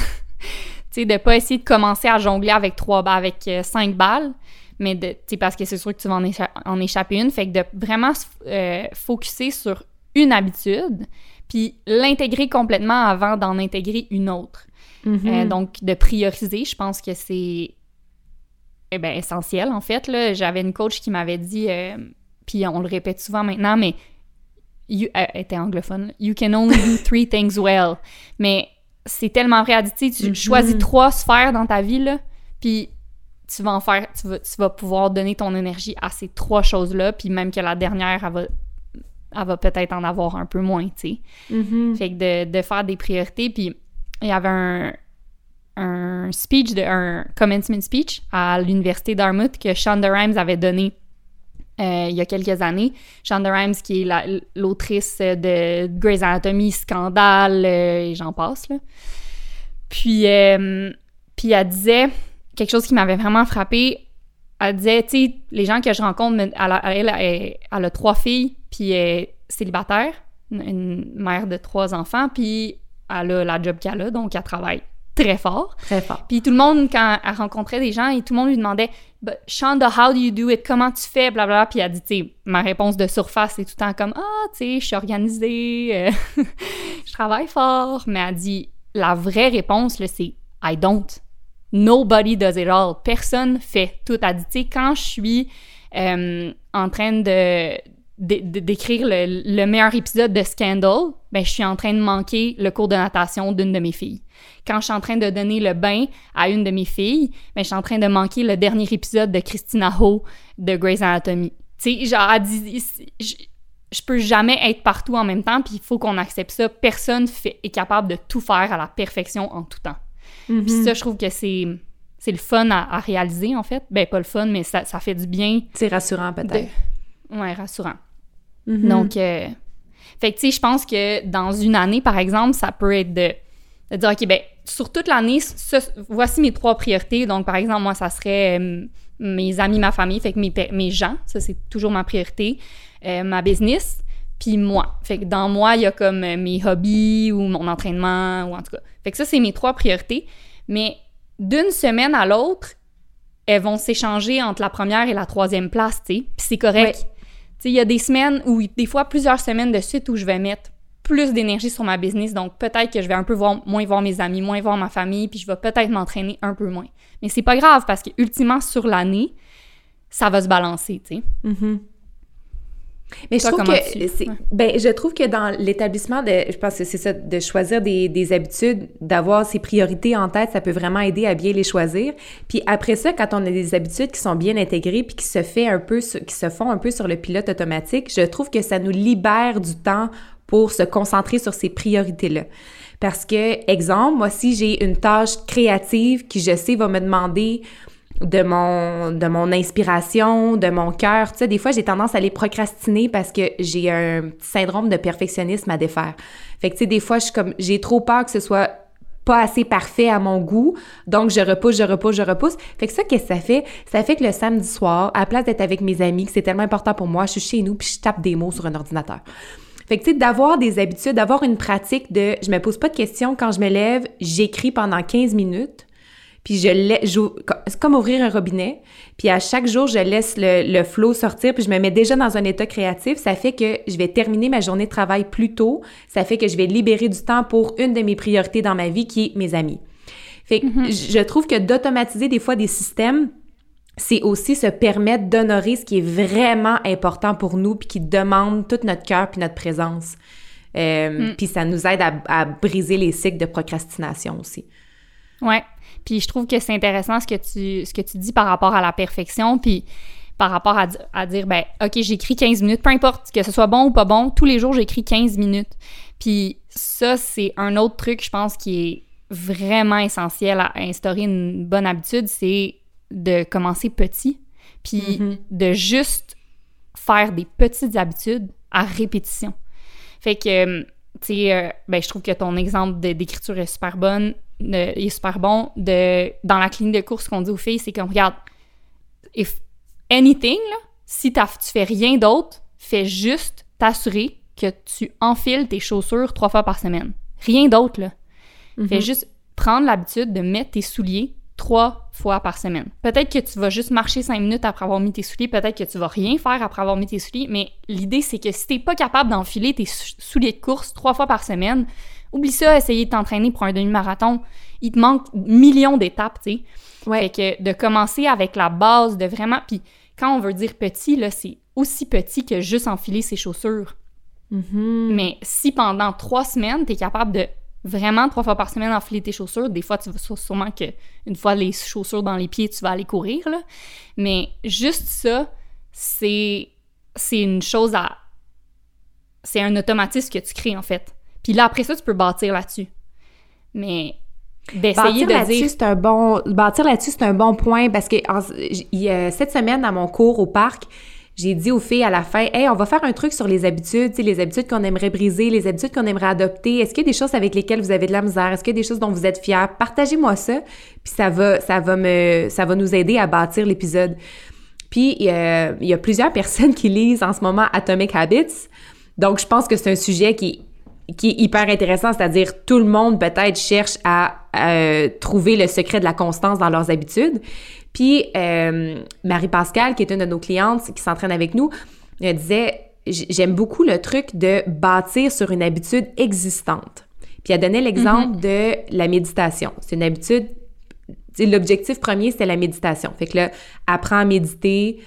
sais, de pas essayer de commencer à jongler avec trois avec euh, cinq balles, mais de, tu sais, parce que c'est sûr que tu vas en, écha- en échapper une. Fait que de vraiment se euh, focuser sur une habitude, puis l'intégrer complètement avant d'en intégrer une autre. Mhm. Euh, donc, de prioriser, je pense que c'est eh ben, essentiel, en fait. là. J'avais une coach qui m'avait dit, euh, puis on le répète souvent maintenant, mais you- elle était anglophone. You can only do three things well. Mais c'est tellement vrai. Elle dit, tu sais, tu Mhm. choisis trois sphères dans ta vie, là, puis tu vas en faire, tu vas, tu vas pouvoir donner ton énergie à ces trois choses-là, puis même que la dernière, elle va, elle va peut-être en avoir un peu moins, tu sais. Mhm. Fait que de, de faire des priorités. Puis il y avait un, un speech, de, un commencement speech à l'université d'Armouth que Shonda Rhimes avait donné euh, il y a quelques années. Shonda Rhimes, qui est la- l'autrice de Grey's Anatomy, Scandale, euh, et j'en passe. Puis, euh, puis elle disait quelque chose qui m'avait vraiment frappé. Elle disait, tu sais, les gens que je rencontre, elle, a, elle, elle- elle a trois filles, puis elle est célibataire, une mère de trois enfants, puis elle a la job qu'elle a, donc elle travaille très fort. Très fort. Puis tout le monde, quand elle rencontrait des gens, et tout le monde lui demandait But Shonda, how do you do it? Comment tu fais? Blablabla. Puis elle dit, tu sais, ma réponse de surface, c'est tout le temps comme Ah, tu sais, je suis organisée, euh, je travaille fort. Mais elle dit, la vraie réponse, là, c'est I don't. Nobody does it all. Personne fait tout. Elle dit, tu sais, quand je suis euh, en train de- d'écrire le, le meilleur épisode de Scandal, ben je suis en train de manquer le cours de natation d'une de mes filles. Quand je suis en train de donner le bain à une de mes filles, ben je suis en train de manquer le dernier épisode de Christina Ho de Grey's Anatomy. Tu sais, genre, je, je peux jamais être partout en même temps, puis il faut qu'on accepte ça. Personne fait, est capable de tout faire à la perfection en tout temps. Mhm. Puis ça, je trouve que c'est c'est le fun à, à réaliser, en fait. Ben, pas le fun, mais ça, ça fait du bien. C'est rassurant, peut-être. Ouais, rassurant. Mhm. Donc, euh, fait que, tu sais, je pense que dans une année, par exemple, ça peut être de, de dire, OK, ben sur toute l'année, voici mes trois priorités. Donc, par exemple, moi, ça serait euh, mes amis, ma famille, fait que mes, gens, ça, c'est toujours ma priorité, euh, ma business, puis moi. Fait que dans moi, il y a comme mes hobbies ou mon entraînement, ou en tout cas. Fait que ça, c'est mes trois priorités. Mais d'une semaine à l'autre, elles vont s'échanger entre la première et la troisième place, tu sais. Puis c'est correct. Ouais. Il y a des semaines ou des fois plusieurs semaines de suite où je vais mettre plus d'énergie sur ma business. Donc, peut-être que je vais un peu voir, moins voir mes amis, moins voir ma famille, puis je vais peut-être m'entraîner un peu moins. Mais c'est pas grave parce que, ultimement, sur l'année, ça va se balancer. Mhm. Mais je trouve que tu- c'est- ouais. ben je trouve que dans l'établissement de je pense que c'est ça de choisir des, des habitudes, d'avoir ses priorités en tête, ça peut vraiment aider à bien les choisir. Puis après ça quand on a des habitudes qui sont bien intégrées puis qui se fait un peu sur- qui se font un peu sur le pilote automatique, je trouve que ça nous libère du temps pour se concentrer sur ces priorités-là. Parce que exemple, moi si j'ai une tâche créative qui je sais va me demander de mon de mon inspiration, de mon cœur. Tu sais, des fois, j'ai tendance à les procrastiner parce que j'ai un syndrome de perfectionnisme à défaire. Fait que, tu sais, des fois, je suis comme, j'ai trop peur que ce soit pas assez parfait à mon goût, donc je repousse, je repousse, je repousse. Fait que ça, qu'est-ce que ça fait? Ça fait que le samedi soir, à la place d'être avec mes amis, que c'est tellement important pour moi, je suis chez nous puis je tape des mots sur un ordinateur. Fait que, tu sais, d'avoir des habitudes, d'avoir une pratique de je me pose pas de questions quand je me lève, j'écris pendant 15 minutes, puis je laisse, c'est comme ouvrir un robinet, puis à chaque jour, je laisse le, le flow sortir, puis je me mets déjà dans un état créatif. Ça fait que je vais terminer ma journée de travail plus tôt. Ça fait que je vais libérer du temps pour une de mes priorités dans ma vie, qui est mes amis. Fait que je trouve que d'automatiser des fois des systèmes, c'est aussi se permettre d'honorer ce qui est vraiment important pour nous, puis qui demande tout notre cœur puis notre présence. Euh, Puis ça nous aide à, à briser les cycles de procrastination aussi. Ouais. Puis je trouve que c'est intéressant ce que tu ce que tu dis par rapport à la perfection puis par rapport à, à dire ben OK, j'écris 15 minutes, peu importe que ce soit bon ou pas bon, tous les jours j'écris 15 minutes. Puis ça c'est un autre truc je pense qui est vraiment essentiel à instaurer une bonne habitude, c'est de commencer petit puis Mhm. de juste faire des petites habitudes à répétition. Fait que, tu sais, euh, ben, je trouve que ton exemple d'écriture est super bonne, est super bon. De, dans la clinique de course, ce qu'on dit aux filles, c'est comme, regarde, if anything, là, si tu fais rien d'autre, fais juste t'assurer que tu enfiles tes chaussures trois fois par semaine. Rien d'autre, là. Fais juste prendre l'habitude de mettre tes souliers trois fois par semaine. Peut-être que tu vas juste marcher cinq minutes après avoir mis tes souliers, peut-être que tu vas rien faire après avoir mis tes souliers, mais l'idée c'est que si t'es pas capable d'enfiler tes souliers de course trois fois par semaine, oublie ça, essayer de t'entraîner pour un demi-marathon. Il te manque millions d'étapes, tu sais. Ouais. Fait que de commencer avec la base, de vraiment. Puis quand on veut dire petit, là, c'est aussi petit que juste enfiler ses chaussures. Mhm. Mais si pendant trois semaines, tu es capable de vraiment trois fois par semaine enfiler tes chaussures, des fois, tu vas sûrement que une fois les chaussures dans les pieds, tu vas aller courir, là. Mais juste ça, c'est, c'est une chose à. C'est un automatisme que tu crées, en fait. Puis là, après ça, tu peux bâtir là-dessus. Mais d'essayer Bâtir de dire. c'est un bon bâtir là-dessus, c'est un bon point parce que en- il y a- cette semaine à mon cours au parc, j'ai dit aux filles à la fin, hey, on va faire un truc sur les habitudes, les habitudes qu'on aimerait briser, les habitudes qu'on aimerait adopter. Est-ce qu'il y a des choses avec lesquelles vous avez de la misère? Est-ce qu'il y a des choses dont vous êtes fiers? Partagez-moi ça, puis ça va, ça va me, ça va nous aider à bâtir l'épisode. Puis a, il y a plusieurs personnes qui lisent en ce moment Atomic Habits, donc je pense que c'est un sujet qui qui est hyper intéressant, c'est-à-dire tout le monde peut-être cherche à euh, trouver le secret de la constance dans leurs habitudes. Puis euh, Marie-Pascale, qui est une de nos clientes qui s'entraîne avec nous, elle disait j'aime beaucoup le truc de bâtir sur une habitude existante. Puis elle donnait l'exemple de la méditation. C'est une habitude l'objectif premier, c'était la méditation. Fait que là, apprends à méditer,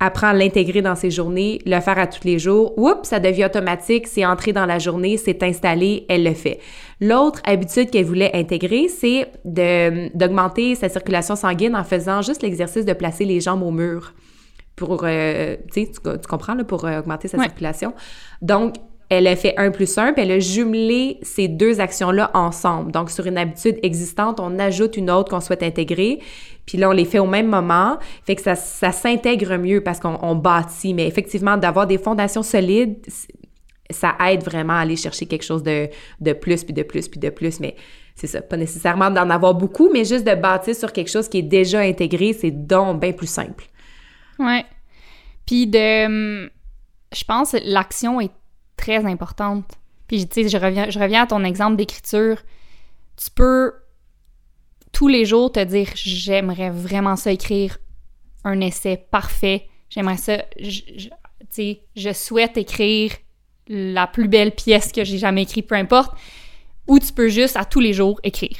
apprends à l'intégrer dans ses journées, le faire à tous les jours. Oups, ça devient automatique, c'est entré dans la journée, c'est installé, elle le fait. L'autre habitude qu'elle voulait intégrer, c'est d'augmenter sa circulation sanguine en faisant juste l'exercice de placer les jambes au mur pour, euh, tu sais, tu, tu comprends, là, pour euh, augmenter sa Ouais. circulation. Donc, elle a fait un plus un, puis elle a jumelé ces deux actions-là ensemble. Donc, sur une habitude existante, on ajoute une autre qu'on souhaite intégrer, puis là, on les fait au même moment. Fait que ça, ça s'intègre mieux parce qu'on on bâtit. Mais effectivement, d'avoir des fondations solides, ça aide vraiment à aller chercher quelque chose de, de plus, puis de plus, puis de plus. Mais c'est ça, pas nécessairement d'en avoir beaucoup, mais juste de bâtir sur quelque chose qui est déjà intégré, c'est donc bien plus simple. Ouais. Puis de. hum, Je pense l'action est très importante. Puis, tu sais, je reviens, je reviens à ton exemple d'écriture. Tu peux tous les jours te dire j'aimerais vraiment ça écrire un essai parfait. J'aimerais ça. Tu sais, je souhaite écrire la plus belle pièce que j'ai jamais écrite, peu importe. Ou tu peux juste à tous les jours écrire.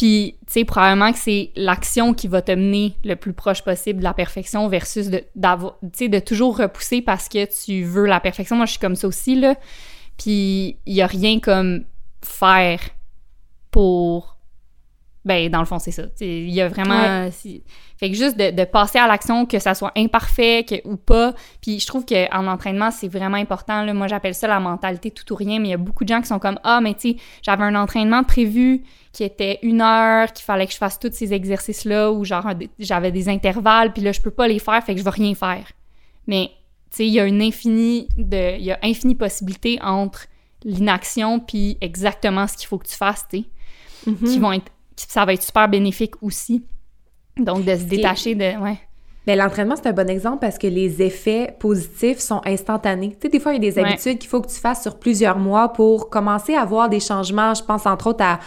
Puis, tu sais, probablement que c'est l'action qui va te mener le plus proche possible de la perfection versus de, de toujours repousser parce que tu veux la perfection. Moi, je suis comme ça aussi, là. Puis, il y a rien comme faire pour... Ben, dans le fond, c'est ça. Il y a vraiment... si- Fait que juste de, de passer à l'action, que ça soit imparfait que, ou pas. Puis je trouve qu'en entraînement, c'est vraiment important. Là. Moi, j'appelle ça la mentalité tout ou rien, mais il y a beaucoup de gens qui sont comme « Ah, mais tu sais, j'avais un entraînement prévu qui était une heure, qu'il fallait que je fasse tous ces exercices-là, ou genre j'avais des intervalles, puis là, je peux pas les faire, fait que je vais rien faire. » Mais, tu sais, il y a une infinie de... Il y a infinie possibilité entre l'inaction puis exactement ce qu'il faut que tu fasses, tu sais, qui vont être... Ça va être super bénéfique aussi. Donc, de se détacher de... Ouais. Mais l'entraînement, c'est un bon exemple parce que les effets positifs sont instantanés. Tu sais, des fois, il y a des Ouais. habitudes qu'il faut que tu fasses sur plusieurs mois pour commencer à voir des changements. Je pense entre autres à...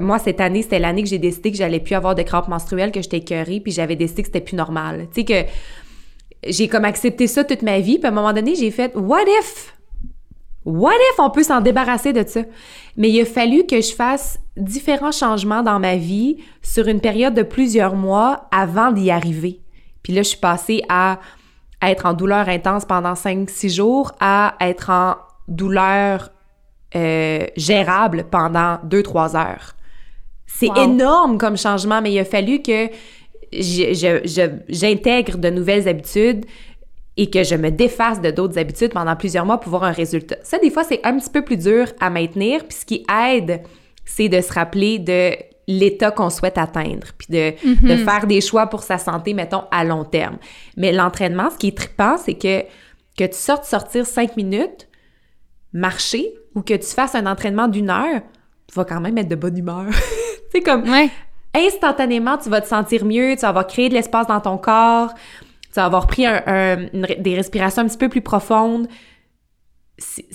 Moi, cette année, c'était l'année que j'ai décidé que j'allais plus avoir de crampes menstruelles, que j'étais écœurée, puis j'avais décidé que c'était plus normal. Tu sais, que j'ai comme accepté ça toute ma vie, puis à un moment donné, j'ai fait « What if? What if on peut s'en débarrasser de ça? » Mais il a fallu que je fasse différents changements dans ma vie sur une période de plusieurs mois avant d'y arriver. Puis là, je suis passée à être en douleur intense pendant 5-6 jours à être en douleur euh, gérable pendant 2-3 heures. C'est Wow. énorme comme changement, mais il a fallu que j'intègre de nouvelles habitudes et que je me défasse de d'autres habitudes pendant plusieurs mois pour voir un résultat. Ça, des fois, c'est un petit peu plus dur à maintenir, puis ce qui aide, c'est de se rappeler de l'état qu'on souhaite atteindre, puis de, de faire des choix pour sa santé, mettons, à long terme. Mais l'entraînement, ce qui est trippant, c'est que, que tu sortes sortir cinq minutes, marcher, ou que tu fasses un entraînement d'une heure, tu vas quand même être de bonne humeur. c'est comme, Ouais. instantanément, tu vas te sentir mieux, tu vas avoir créé de l'espace dans ton corps, tu vas avoir pris un- un- une re- des respirations un petit peu plus profondes. C'est-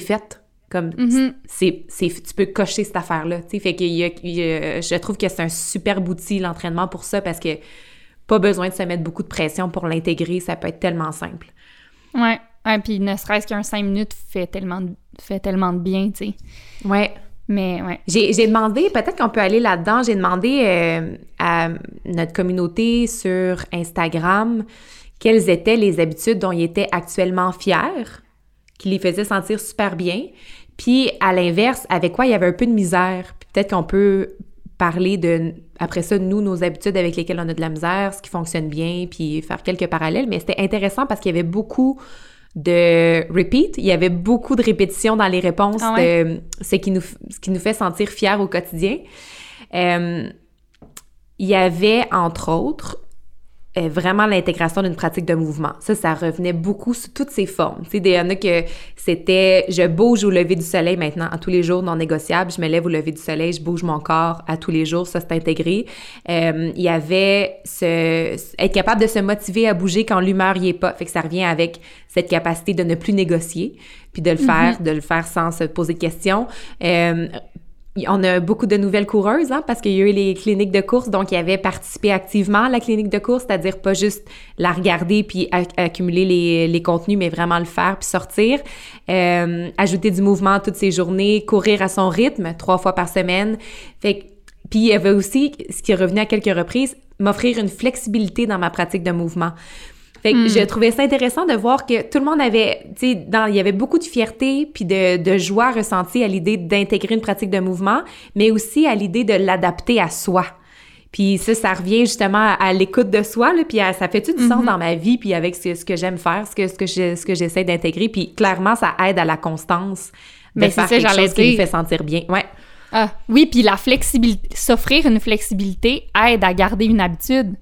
fait. Comme, Mhm. c'est, tu peux cocher cette affaire-là, tu sais. Fait que je trouve que c'est un super outil, l'entraînement, pour ça, parce que pas besoin de se mettre beaucoup de pression pour l'intégrer, ça peut être tellement simple. Ouais. Ouais, puis ne serait-ce qu'un 5 minutes fait tellement de, fait tellement de bien, tu sais. Ouais. Mais ouais. J'ai, demandé, peut-être qu'on peut aller là-dedans, j'ai demandé euh, à notre communauté sur Instagram quelles étaient les habitudes dont ils étaient actuellement fiers, qui les faisaient sentir super bien, puis à l'inverse, avec quoi il y avait un peu de misère. Peut-être qu'on peut parler de, après ça, nous, nos habitudes avec lesquelles on a de la misère, ce qui fonctionne bien, puis faire quelques parallèles. Mais c'était intéressant parce qu'il y avait beaucoup de repeat. Il y avait beaucoup de répétitions dans les réponses Ah ouais? de ce qui, nous, ce qui nous fait sentir fiers au quotidien. Euh, il y avait, entre autres, euh, vraiment l'intégration d'une pratique de mouvement. Ça, ça revenait beaucoup sous toutes ses formes. Tu sais, il y en a que c'était je bouge au lever du soleil maintenant, à tous les jours, non négociable. Je me lève au lever du soleil, je bouge mon corps à tous les jours. Ça, c'est intégré. Euh, il y avait ce, être capable de se motiver à bouger quand l'humeur y est pas. Fait que ça revient avec cette capacité de ne plus négocier, puis de le faire, de le faire sans se poser de questions. Euh, on a beaucoup de nouvelles coureuses, hein, parce qu'il y a eu les cliniques de course, donc il y avait participé activement à la clinique de course, c'est-à-dire pas juste la regarder puis accumuler les, les contenus, mais vraiment le faire puis sortir. Euh, ajouter du mouvement toutes ces journées, courir à son rythme trois fois par semaine. Fait puis il y avait aussi, ce qui est revenu à quelques reprises, m'offrir une flexibilité dans ma pratique de mouvement. Fait que je trouvais ça intéressant de voir que tout le monde avait, tu sais, il y avait beaucoup de fierté puis de, de joie ressentie à l'idée d'intégrer une pratique de mouvement, mais aussi à l'idée de l'adapter à soi. Puis ça, ça revient justement à, l'écoute de soi, là, puis à- ça fait-tu du sens dans ma vie, puis avec ce, ce que j'aime faire, ce que, ce que je- ce que j'essaie d'intégrer, puis clairement, ça aide à la constance de c'est faire ça, quelque j'allais chose qui dire. fait sentir bien. Ouais. Ah, oui, puis la flexibilité, s'offrir une flexibilité aide à garder une habitude.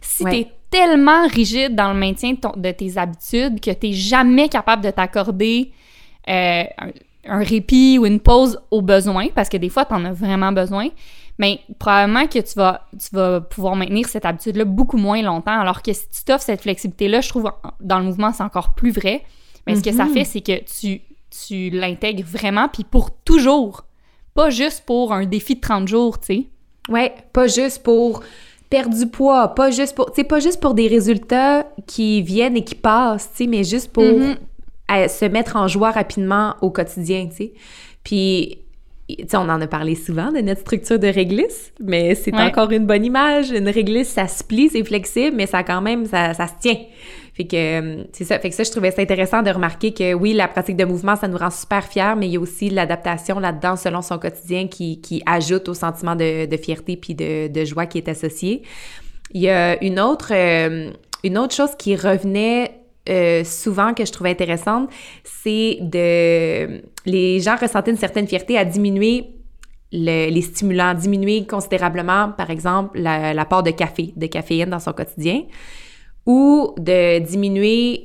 Si Ouais. t'es tellement rigide dans le maintien de, ton- de tes habitudes que t'es jamais capable de t'accorder euh, un, un répit ou une pause au besoin, parce que des fois, t'en as vraiment besoin, mais probablement que tu vas, tu vas pouvoir maintenir cette habitude-là beaucoup moins longtemps, alors que si tu t'offres cette flexibilité-là, je trouve dans le mouvement, c'est encore plus vrai. Mais ce que ça Mhm. fait, c'est que tu, tu l'intègres vraiment, puis pour toujours. Pas juste pour un défi de 30 jours, tu sais. Ouais, pas juste pour perdre du poids, pas juste pour, pas juste pour des résultats qui viennent et qui passent, mais juste pour Mhm. euh, se mettre en joie rapidement au quotidien, tu sais. Puis, on en a parlé souvent de notre structure de réglisse, mais c'est Ouais. encore une bonne image. Une réglisse, ça se plie, c'est flexible, mais ça quand même, ça, ça se tient. Fait que euh, c'est ça. Fait que ça, je trouvais ça intéressant de remarquer que oui, la pratique de mouvement, ça nous rend super fiers, mais il y a aussi l'adaptation là-dedans selon son quotidien qui, qui ajoute au sentiment de, de fierté puis de, de joie qui est associé. Il y a une autre, euh, une autre chose qui revenait euh, souvent que je trouvais intéressante, c'est de... Les gens ressentaient une certaine fierté à diminuer le- les stimulants, diminuer considérablement, par exemple, la- l'apport de café, de caféine dans son quotidien, ou de diminuer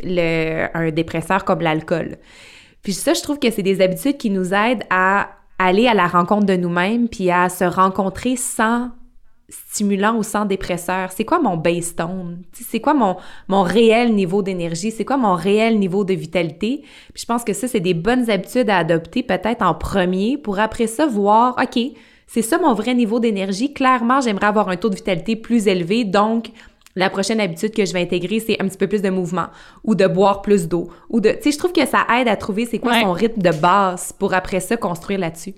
un dépresseur comme l'alcool. Puis ça, je trouve que c'est des habitudes qui nous aident à aller à la rencontre de nous-mêmes, puis à se rencontrer sans stimulant ou sans dépresseur. C'est quoi mon base tone? C'est quoi mon, mon réel niveau d'énergie? C'est quoi mon réel niveau de vitalité? Puis je pense que ça, c'est des bonnes habitudes à adopter peut-être en premier pour après ça voir, OK, c'est ça mon vrai niveau d'énergie. Clairement, j'aimerais avoir un taux de vitalité plus élevé, donc la prochaine habitude que je vais intégrer, c'est un petit peu plus de mouvement ou de boire plus d'eau ou de... Tu sais, je trouve que ça aide à trouver c'est quoi Ouais. son rythme de base pour après ça construire là-dessus.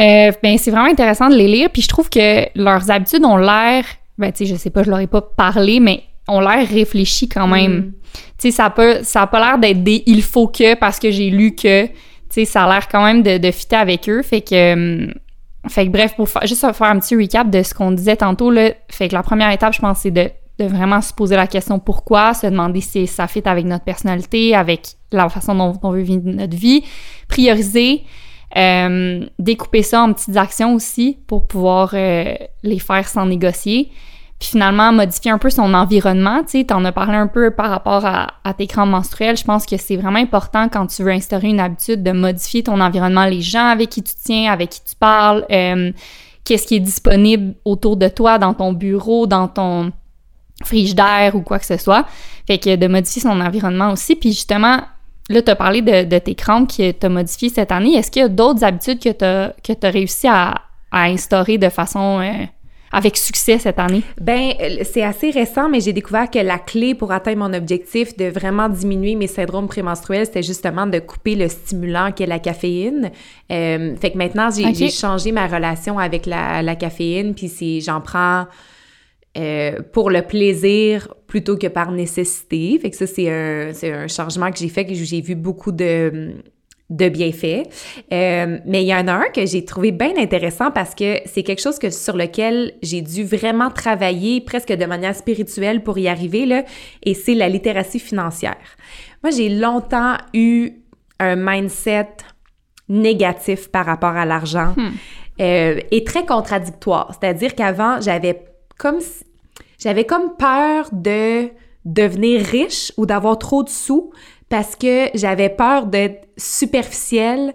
Euh, ben, c'est vraiment intéressant de les lire, puis je trouve que leurs habitudes ont l'air, ben, tu sais, je sais pas, je leur ai pas parlé, mais ont l'air réfléchis quand même. Mm. Tu sais, ça peut, ça a pas l'air d'être des il faut que parce que j'ai lu que, tu sais, ça a l'air quand même de, de fitter avec eux, fait que, hum, fait que bref, pour juste faire un petit recap de ce qu'on disait tantôt, là, fait que la première étape, je pense, c'est de, de vraiment se poser la question pourquoi, se demander si ça fit avec notre personnalité, avec la façon dont on veut vivre notre vie, prioriser, euh, découper ça en petites actions aussi pour pouvoir euh, les faire sans négocier. Puis finalement, modifier un peu son environnement. Tu sais, t'en as parlé un peu par rapport à, à tes crampes menstruelles. Je pense que c'est vraiment important quand tu veux instaurer une habitude de modifier ton environnement, les gens avec qui tu tiens, avec qui tu parles, euh, qu'est-ce qui est disponible autour de toi, dans ton bureau, dans ton frigidaire ou quoi que ce soit. Fait que de modifier son environnement aussi. Puis justement, là, tu as parlé de, de tes crampes qui t'ont modifié cette année. Est-ce qu'il y a d'autres habitudes que tu as, que as réussi à, à instaurer de façon euh, avec succès cette année? Ben, euh, c'est assez récent, mais j'ai découvert que la clé pour atteindre mon objectif de vraiment diminuer mes syndromes prémenstruels, c'était justement de couper le stimulant qui est la caféine. Euh, fait que maintenant, j'ai changé ma relation avec la, la caféine, puis j'en prends euh, pour le plaisir plutôt que par nécessité. Fait que ça, c'est un, un changement que j'ai fait, que j'ai vu beaucoup de de bienfaits. Euh, mais il y en a un que j'ai trouvé bien intéressant parce que c'est quelque chose que sur lequel j'ai dû vraiment travailler presque de manière spirituelle pour y arriver là, et c'est la littératie financière. Moi, j'ai longtemps eu un mindset négatif par rapport à l'argent hmm. euh, et très contradictoire. C'est-à-dire qu'avant, j'avais comme j'avais comme peur de devenir riche ou d'avoir trop de sous parce que j'avais peur d'être superficielle,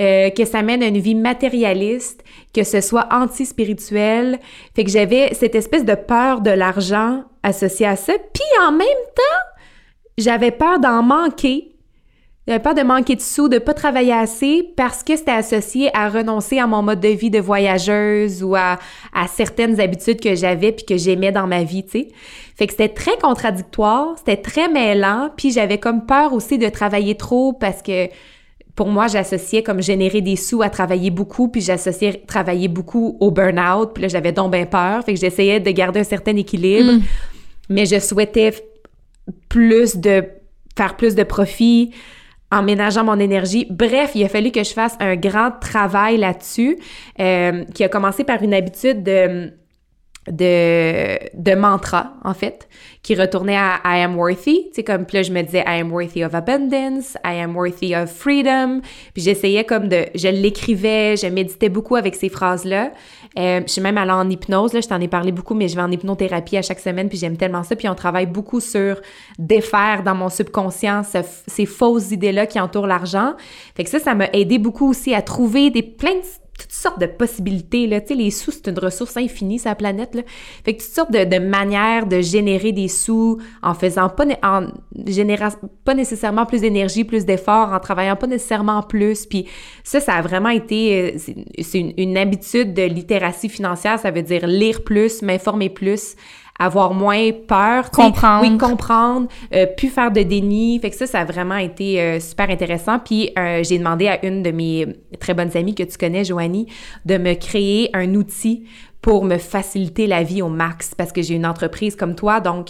euh, que ça mène à une vie matérialiste, que ce soit anti-spirituel. Fait que j'avais cette espèce de peur de l'argent associée à ça. Puis en même temps, j'avais peur d'en manquer j'avais peur de manquer de sous, de pas travailler assez parce que c'était associé à renoncer à mon mode de vie de voyageuse ou à, à certaines habitudes que j'avais puis que j'aimais dans ma vie, tu sais. Fait que c'était très contradictoire, c'était très mêlant, puis j'avais comme peur aussi de travailler trop parce que pour moi, j'associais comme générer des sous à travailler beaucoup, puis j'associais travailler beaucoup au burn-out, puis là, j'avais donc bien peur. Fait que j'essayais de garder un certain équilibre, mm. mais je souhaitais plus de faire plus de profit, en ménageant mon énergie. Bref, il a fallu que je fasse un grand travail là-dessus, euh, qui a commencé par une habitude de de, de mantra, en fait, qui retournait à I am worthy. Tu sais, comme, puis là, je me disais I am worthy of abundance, I am worthy of freedom. Puis j'essayais comme de, je l'écrivais, je méditais beaucoup avec ces phrases-là. Euh, je suis même allée en hypnose, là, je t'en ai parlé beaucoup, mais je vais en hypnothérapie à chaque semaine, puis j'aime tellement ça. Puis on travaille beaucoup sur défaire dans mon subconscient ces fausses idées-là qui entourent l'argent. Fait que ça, ça m'a aidé beaucoup aussi à trouver des plein de toutes sortes de possibilités. Là. Tu sais, les sous, c'est une ressource infinie, sa planète. Fait que toutes sortes de, de manières de générer des sous en faisant pas, en générant pas nécessairement plus d'énergie, plus d'efforts, en travaillant pas nécessairement plus. Puis ça, ça a vraiment été, euh, c'est une, une habitude de littératie financière. Ça veut dire lire plus, m'informer plus, avoir moins peur. Comprendre. Oui, comprendre, euh, plus faire de déni. Fait que ça, ça a vraiment été euh, super intéressant. Puis euh, j'ai demandé à une de mes très bonnes amies que tu connais, Joanie, de me créer un outil pour me faciliter la vie au max parce que j'ai une entreprise comme toi, donc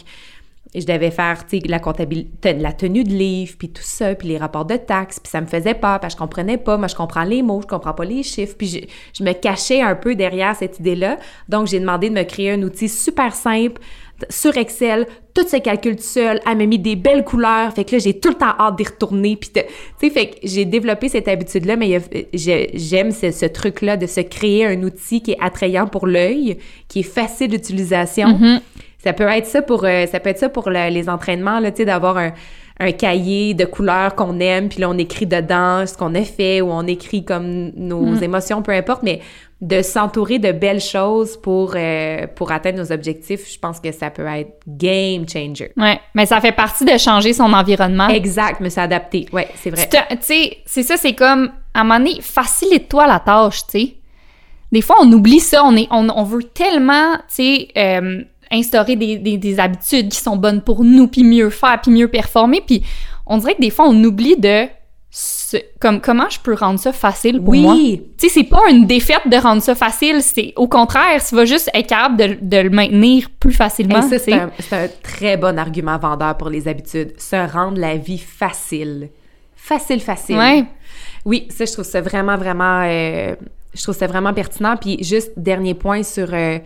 je devais faire, tu sais, la comptabilité, la tenue de livre, puis tout ça, puis les rapports de taxes, puis ça me faisait pas, parce que je comprenais pas. Moi, je comprends les mots, je comprends pas les chiffres, puis je, je me cachais un peu derrière cette idée-là. Donc, j'ai demandé de me créer un outil super simple sur Excel, toutes ces calculs tout seul, elle m'a mis des belles couleurs, fait que là, j'ai tout le temps hâte d'y retourner, puis tu sais, fait que j'ai développé cette habitude-là, mais j'aime ce, ce truc-là de se créer un outil qui est attrayant pour l'œil, qui est facile d'utilisation. Mm-hmm. Ça peut être ça pour, euh, ça peut être ça pour les entraînements, là, tu sais, d'avoir un, un, cahier de couleurs qu'on aime, puis là, on écrit dedans ce qu'on a fait, ou on écrit comme nos mm. émotions, peu importe, mais de s'entourer de belles choses pour, euh, pour atteindre nos objectifs, je pense que ça peut être game changer. Ouais, mais ça fait partie de changer son environnement. Exact, mais s'adapter. Ouais, c'est vrai. Tu sais, c'est ça, c'est comme, à un moment donné, facilite-toi la tâche, tu sais. Des fois, on oublie ça, on, est, on, on veut tellement, tu sais, euh, instaurer des, des, habitudes qui sont bonnes pour nous, puis mieux faire, puis mieux performer. Puis on dirait que des fois, on oublie de... comme comment je peux rendre ça facile pour moi? Oui. Tu sais, c'est pas une défaite de rendre ça facile, c'est au contraire, tu vas juste être capable de, de le maintenir plus facilement. c'est un, un, très bon argument vendeur pour les habitudes. Se rendre la vie facile. Facile, facile. Ouais. Oui, ça, je trouve ça vraiment, vraiment... Euh, je trouve ça vraiment pertinent. Puis juste, dernier point sur... Euh,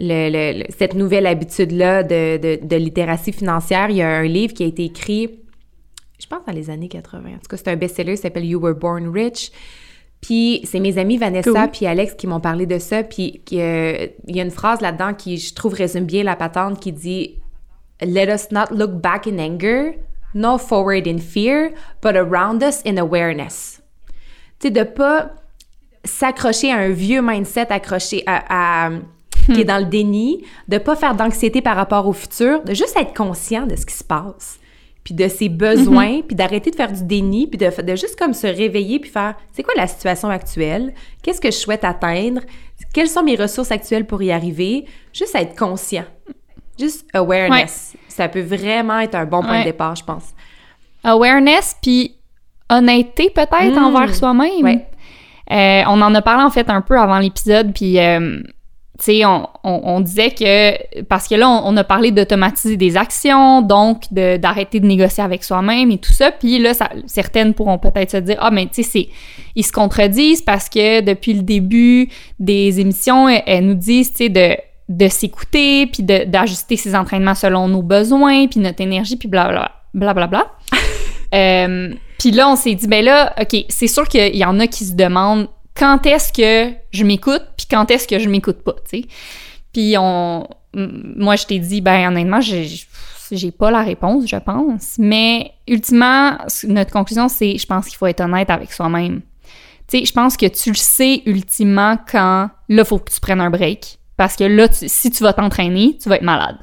le, cette nouvelle habitude-là de, de, de, littératie financière. Il y a un livre qui a été écrit, je pense, dans les années 80. En tout cas, c'est un best-seller, ça s'appelle You Were Born Rich. Puis c'est mes amis Vanessa puis Alex qui m'ont parlé de ça. Puis euh, il y a une phrase là-dedans qui, je trouve, résume bien la patente qui dit Let us not look back in anger, nor forward in fear, but around us in awareness. Tu sais, de pas s'accrocher à un vieux mindset accroché à, à qui est dans le déni, de pas faire d'anxiété par rapport au futur, de juste être conscient de ce qui se passe. puis de ses besoins, puis d'arrêter de faire du déni, puis de, de juste comme se réveiller, puis faire, c'est quoi la situation actuelle? Qu'est-ce que je souhaite atteindre? Quelles sont mes ressources actuelles pour y arriver? Juste être conscient. Juste awareness. Ça peut vraiment être un bon point Ouais. de départ, je pense. Awareness, puis honnêteté peut-être Mm. envers soi-même. Ouais. Euh, on en a parlé en fait un peu avant l'épisode, puis euh, tu sais, on, on- on disait que parce que là, on, on a parlé d'automatiser des actions, donc de- d'arrêter de, négocier avec soi-même et tout ça. Puis là, ça- certaines pourront peut-être se dire ah mais tu sais, c'est ils se contredisent parce que depuis le début des émissions, elles, elles nous disent tu sais de de s'écouter puis d'ajuster ses entraînements selon nos besoins puis notre énergie puis blablabla blablabla. Euh, puis là, on s'est dit, ben là, OK, c'est sûr qu'il y en a qui se demandent quand est-ce que je m'écoute, puis quand est-ce que je m'écoute pas, tu sais. Puis on... Moi, je t'ai dit, ben honnêtement, j'ai pas la réponse, je pense. Mais ultimement, notre conclusion, c'est, je pense qu'il faut être honnête avec soi-même. Tu sais, je pense que tu le sais ultimement quand, là, faut que tu prennes un break. Parce que là, si tu vas t'entraîner, tu vas être malade.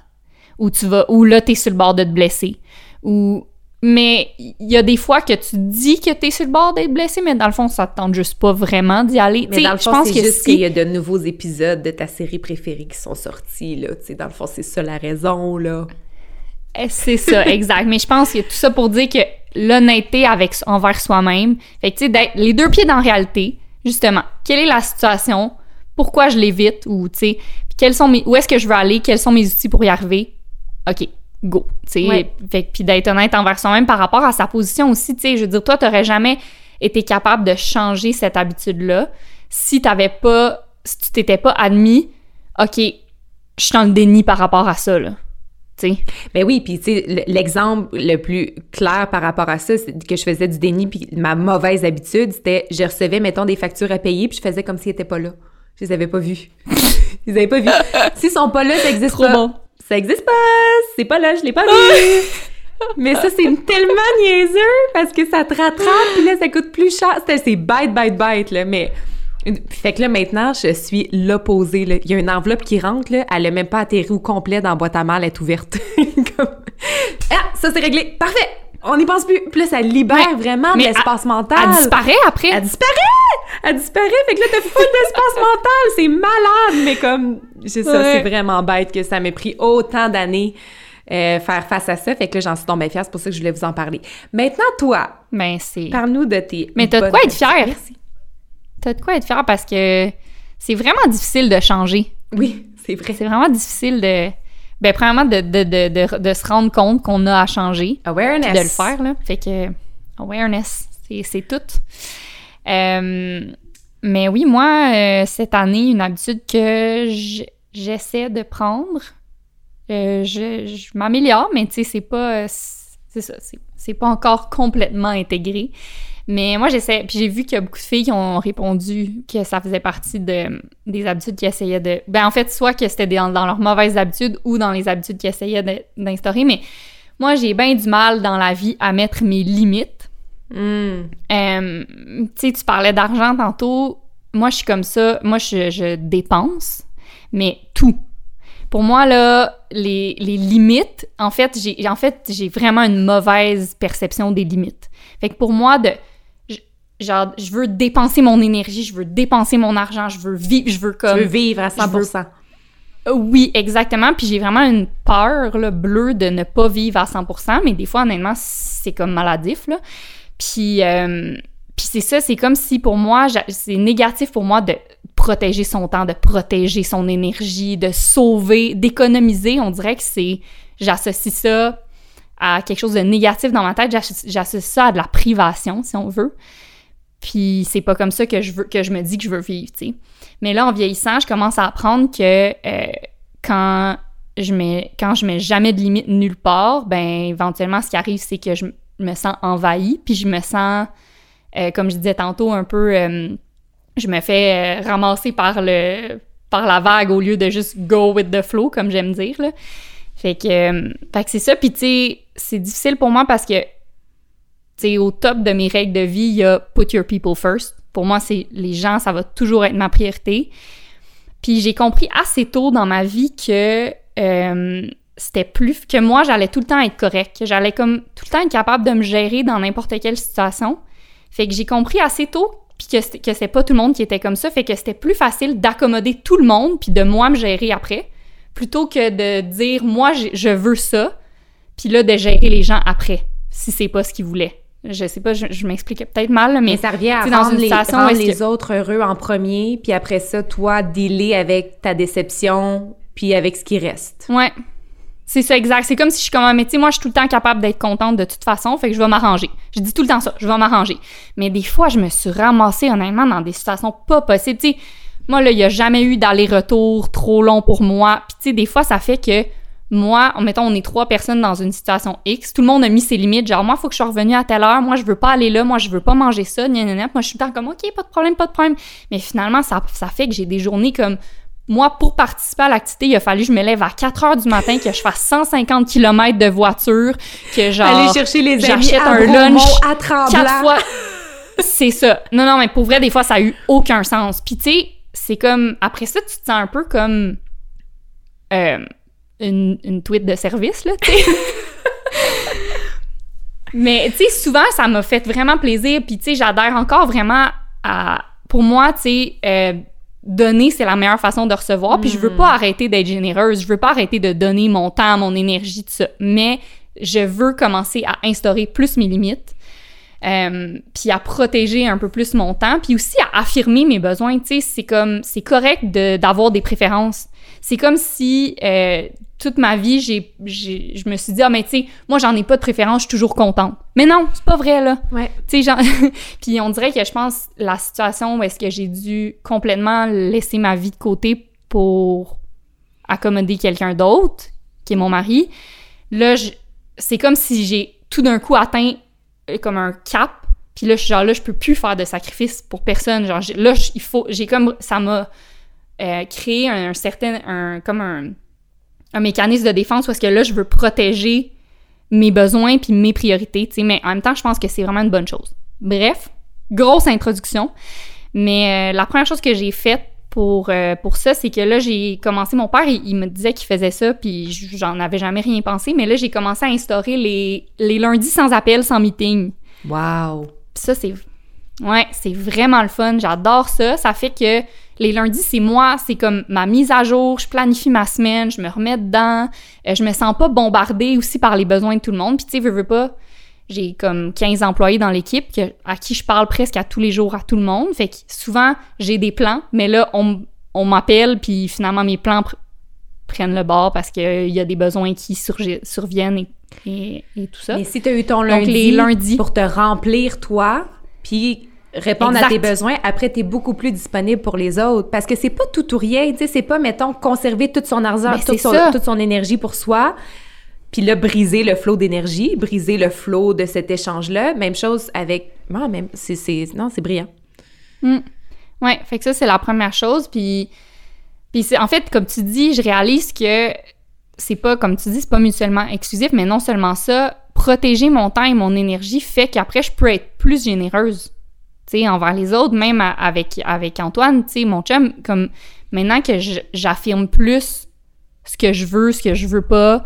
Ou tu vas, ou là, t'es sur le bord de te blesser. Ou, mais il y a des fois que tu dis que t'es sur le bord d'être blessé, mais dans le fond, ça te tente juste pas vraiment d'y aller. Mais dans le je fond, pense c'est que juste si- qu'il y a de nouveaux épisodes de ta série préférée qui sont sortis, là. Dans le fond, c'est ça la raison, là. Eh, C'est ça, exact. Mais je pense que tout ça pour dire que l'honnêteté avec envers soi-même, fait que tu sais d'être les deux pieds dans la réalité, justement. Quelle est la situation? Pourquoi je l'évite? Ou tu sais, quels sont mes où est-ce que je veux aller? Quels sont mes outils pour y arriver? OK, go. Tu Ouais. puis d'être honnête envers soi-même par rapport à sa position aussi, tu je veux dire toi t'aurais jamais été capable de changer cette habitude-là si t'avais pas si tu t'étais pas admis OK, je suis dans le déni par rapport à ça là. Tu sais. Ben oui, puis tu sais, l'exemple le plus clair par rapport à ça, c'est que je faisais du déni, puis ma mauvaise habitude, c'était je recevais, mettons, des factures à payer, puis je faisais comme s'ils n'étaient pas là. Je les avais pas vus. Ils les avaient pas vus. S'ils sont pas là, ça existe Trop pas. bon. Ça existe pas! C'est pas là, je l'ai pas vu! Mais ça, c'est tellement niaiseux parce que ça te rattrape, puis là, ça coûte plus cher. C'est bête, bête, bête, là, mais... Fait que là, maintenant, je suis l'opposé. Il y a une enveloppe qui rentre, là, elle a même pas atterri au complet dans la boîte à mal, elle est ouverte. Comme... Ah, ça, c'est réglé! Parfait! On n'y pense plus! Puis là, ça libère Ouais. vraiment de l'espace mental. Elle disparaît après. Elle disparaît! Elle disparaît! Fait que là, t'as full d'espace mental! C'est malade! Mais comme, c'est ça, Ouais. c'est vraiment bête que ça m'ait pris autant d'années euh, faire face à ça. Fait que là, j'en suis tombée fière. C'est pour ça que je voulais vous en parler. Maintenant, toi, Ben, c'est. parle-nous de tes. Mais t'as de quoi être fière. Merci. T'as de quoi être fier parce que c'est vraiment difficile de changer. Oui, c'est vrai. C'est vraiment difficile de. Ben, premièrement, de, de, de, de, de se rendre compte qu'on a à changer. Awareness. de le faire, là. Fait que, awareness, c'est, tout. Euh, mais oui, moi, euh, cette année, une habitude que j'essaie de prendre, euh, je, je m'améliore, mais tu sais, c'est pas... C'est ça, c'est pas encore complètement intégré. Mais moi, j'essaie... Puis j'ai vu qu'il y a beaucoup de filles qui ont répondu que ça faisait partie de, des habitudes qu'ils essayaient de... Ben, en fait, soit que c'était dans, dans leurs mauvaises habitudes ou dans les habitudes qu'ils essayaient d'instaurer, mais moi, j'ai bien du mal dans la vie à mettre mes limites. Hmm. Euh, tu sais, tu parlais d'argent tantôt. Moi, je suis comme ça. Moi, je, je dépense, mais tout. Pour moi, là, les, les limites, en fait, j'ai en fait, j'ai vraiment une mauvaise perception des limites. Fait que pour moi, de genre, je veux dépenser mon énergie, je veux dépenser mon argent, je veux vivre, je veux Tu comme... veux vivre à 100% Euh, Oui, exactement. Puis j'ai vraiment une peur là, bleue de ne pas vivre à 100%, mais des fois, honnêtement, c'est comme maladif. Là. Puis, euh, puis c'est ça, c'est comme si pour moi, c'est négatif pour moi de protéger son temps, de protéger son énergie, de sauver, d'économiser. On dirait que c'est... J'associe ça à quelque chose de négatif dans ma tête. J'associe ça à de la privation, si on veut. Puis c'est pas comme ça que je veux que je me dis que je veux vivre, tu sais. Mais là, en vieillissant, je commence à apprendre que euh, quand je mets quand je mets jamais de limite nulle part, ben éventuellement, ce qui arrive, c'est que je me sens envahie, puis je me sens, euh, comme je disais tantôt, un peu, euh, je me fais ramasser par le par la vague au lieu de juste go with the flow, comme j'aime dire là. Fait que, fait que c'est ça. Puis tu sais, c'est difficile pour moi parce que au top de mes règles de vie, il y a put your people first. Pour moi, c'est les gens, ça va toujours être ma priorité. Puis j'ai compris assez tôt dans ma vie que euh, c'était plus que moi, j'allais tout le temps être correct, que j'allais comme tout le temps être capable de me gérer dans n'importe quelle situation. Fait que j'ai compris assez tôt puis que que c'est pas tout le monde qui était comme ça, fait que c'était plus facile d'accommoder tout le monde puis de moi me gérer après plutôt que de dire moi je veux ça puis là de gérer les gens après si c'est pas ce qu'ils voulaient. Je sais pas, je, m'expliquais peut-être mal, mais, mais, ça revient à rendre, dans les, rendre les autres heureux en premier, puis après ça, toi, dealer avec ta déception, puis avec ce qui reste. Ouais, c'est ça, exact. C'est comme si je suis comme, mais tu sais, moi, je suis tout le temps capable d'être contente de toute façon, fait que je vais m'arranger. Je dis tout le temps ça, je vais m'arranger. Mais des fois, je me suis ramassée, honnêtement, dans des situations pas possibles. Tu sais, moi, là, il n'y a jamais eu d'aller-retour trop long pour moi. Puis, tu sais, des fois, ça fait que moi, mettons, on est trois personnes dans une situation X, tout le monde a mis ses limites, genre, moi, il faut que je sois revenue à telle heure, moi, je veux pas aller là, moi, je veux pas manger ça, gna, gna, gna. Moi, je suis tout le temps comme, OK, pas de problème, pas de problème. Mais finalement, ça, ça fait que j'ai des journées comme moi, pour participer à l'activité, il a fallu que je me lève à 4 heures du matin, que je fasse 150 km de voiture, que genre. Aller chercher les J'achète un lunch. À quatre fois. C'est ça. Non, non, mais pour vrai, des fois, ça a eu aucun sens. Puis, tu sais, c'est comme. Après ça, tu te sens un peu comme. Euh, une, une tweet de service, là, tu sais. mais, tu sais, souvent, ça m'a fait vraiment plaisir. Puis, tu sais, j'adhère encore vraiment à. Pour moi, tu sais. Euh, donner, c'est la meilleure façon de recevoir. Puis je veux pas hmm. arrêter d'être généreuse, je veux pas arrêter de donner mon temps, mon énergie, tout ça. Mais je veux commencer à instaurer plus mes limites, euh, puis à protéger un peu plus mon temps, puis aussi à affirmer mes besoins. Tu sais, c'est comme, c'est correct d'avoir des préférences. C'est comme si euh, toute ma vie, j'ai, je me suis dit, ah, mais tu sais, moi, j'en ai pas de préférence, je suis toujours contente. Mais non, c'est pas vrai, là. Ouais. Tu sais, puis on dirait que je pense la situation où est-ce que j'ai dû complètement laisser ma vie de côté pour accommoder quelqu'un d'autre, qui est mon mari. Là, c'est comme si j'ai tout d'un coup atteint comme un cap. Puis là, genre, là, je peux plus faire de sacrifice pour personne. Genre, là, il faut. J'ai comme. Ça m'a euh, créé un, certain. Un, comme un un mécanisme de défense parce que là, je veux protéger mes besoins puis mes priorités, tu sais, mais en même temps, je pense que c'est vraiment une bonne chose. Bref, grosse introduction. Mais euh, la première chose que j'ai faite pour, euh, pour ça, c'est que là, j'ai commencé, mon père, il, me disait qu'il faisait ça, puis j'en avais jamais rien pensé, mais là, j'ai commencé à instaurer les, les lundis sans appel, sans meeting. Wow! ça, c'est... Ouais, c'est vraiment le fun, j'adore ça. Ça fait que les lundis, c'est moi, c'est comme ma mise à jour, je planifie ma semaine, je me remets dedans, euh, je me sens pas bombardée aussi par les besoins de tout le monde. Puis tu sais, veux, veux pas, j'ai comme 15 employés dans l'équipe à qui je parle presque à tous les jours à tout le monde. Fait que souvent, j'ai des plans, mais là, on, m'appelle, puis finalement, mes plans prennent le bord parce qu'il y a des besoins qui surviennent et, tout ça. Mais si tu as eu ton lundi les lundis, pour te remplir toi, puis répondre à tes besoins, après, tu es beaucoup plus disponible pour les autres. Parce que c'est pas tout ou rien, tu sais, c'est pas, mettons, conserver toute son argent, toute son, toute son, énergie pour soi, puis là, briser le flot d'énergie, briser le flot de cet échange-là. Même chose avec... Non, même, c'est... Non, c'est brillant. Mm. Ouais, fait que ça, c'est la première chose, puis... Puis en fait, comme tu dis, je réalise que c'est pas, comme tu dis, c'est pas mutuellement exclusif, mais non seulement ça, protéger mon temps et mon énergie fait qu'après, je peux être plus généreuse sais, envers les autres, même avec, avec Antoine, tu sais, mon chum, comme maintenant que j'affirme plus ce que je veux, ce que je veux pas,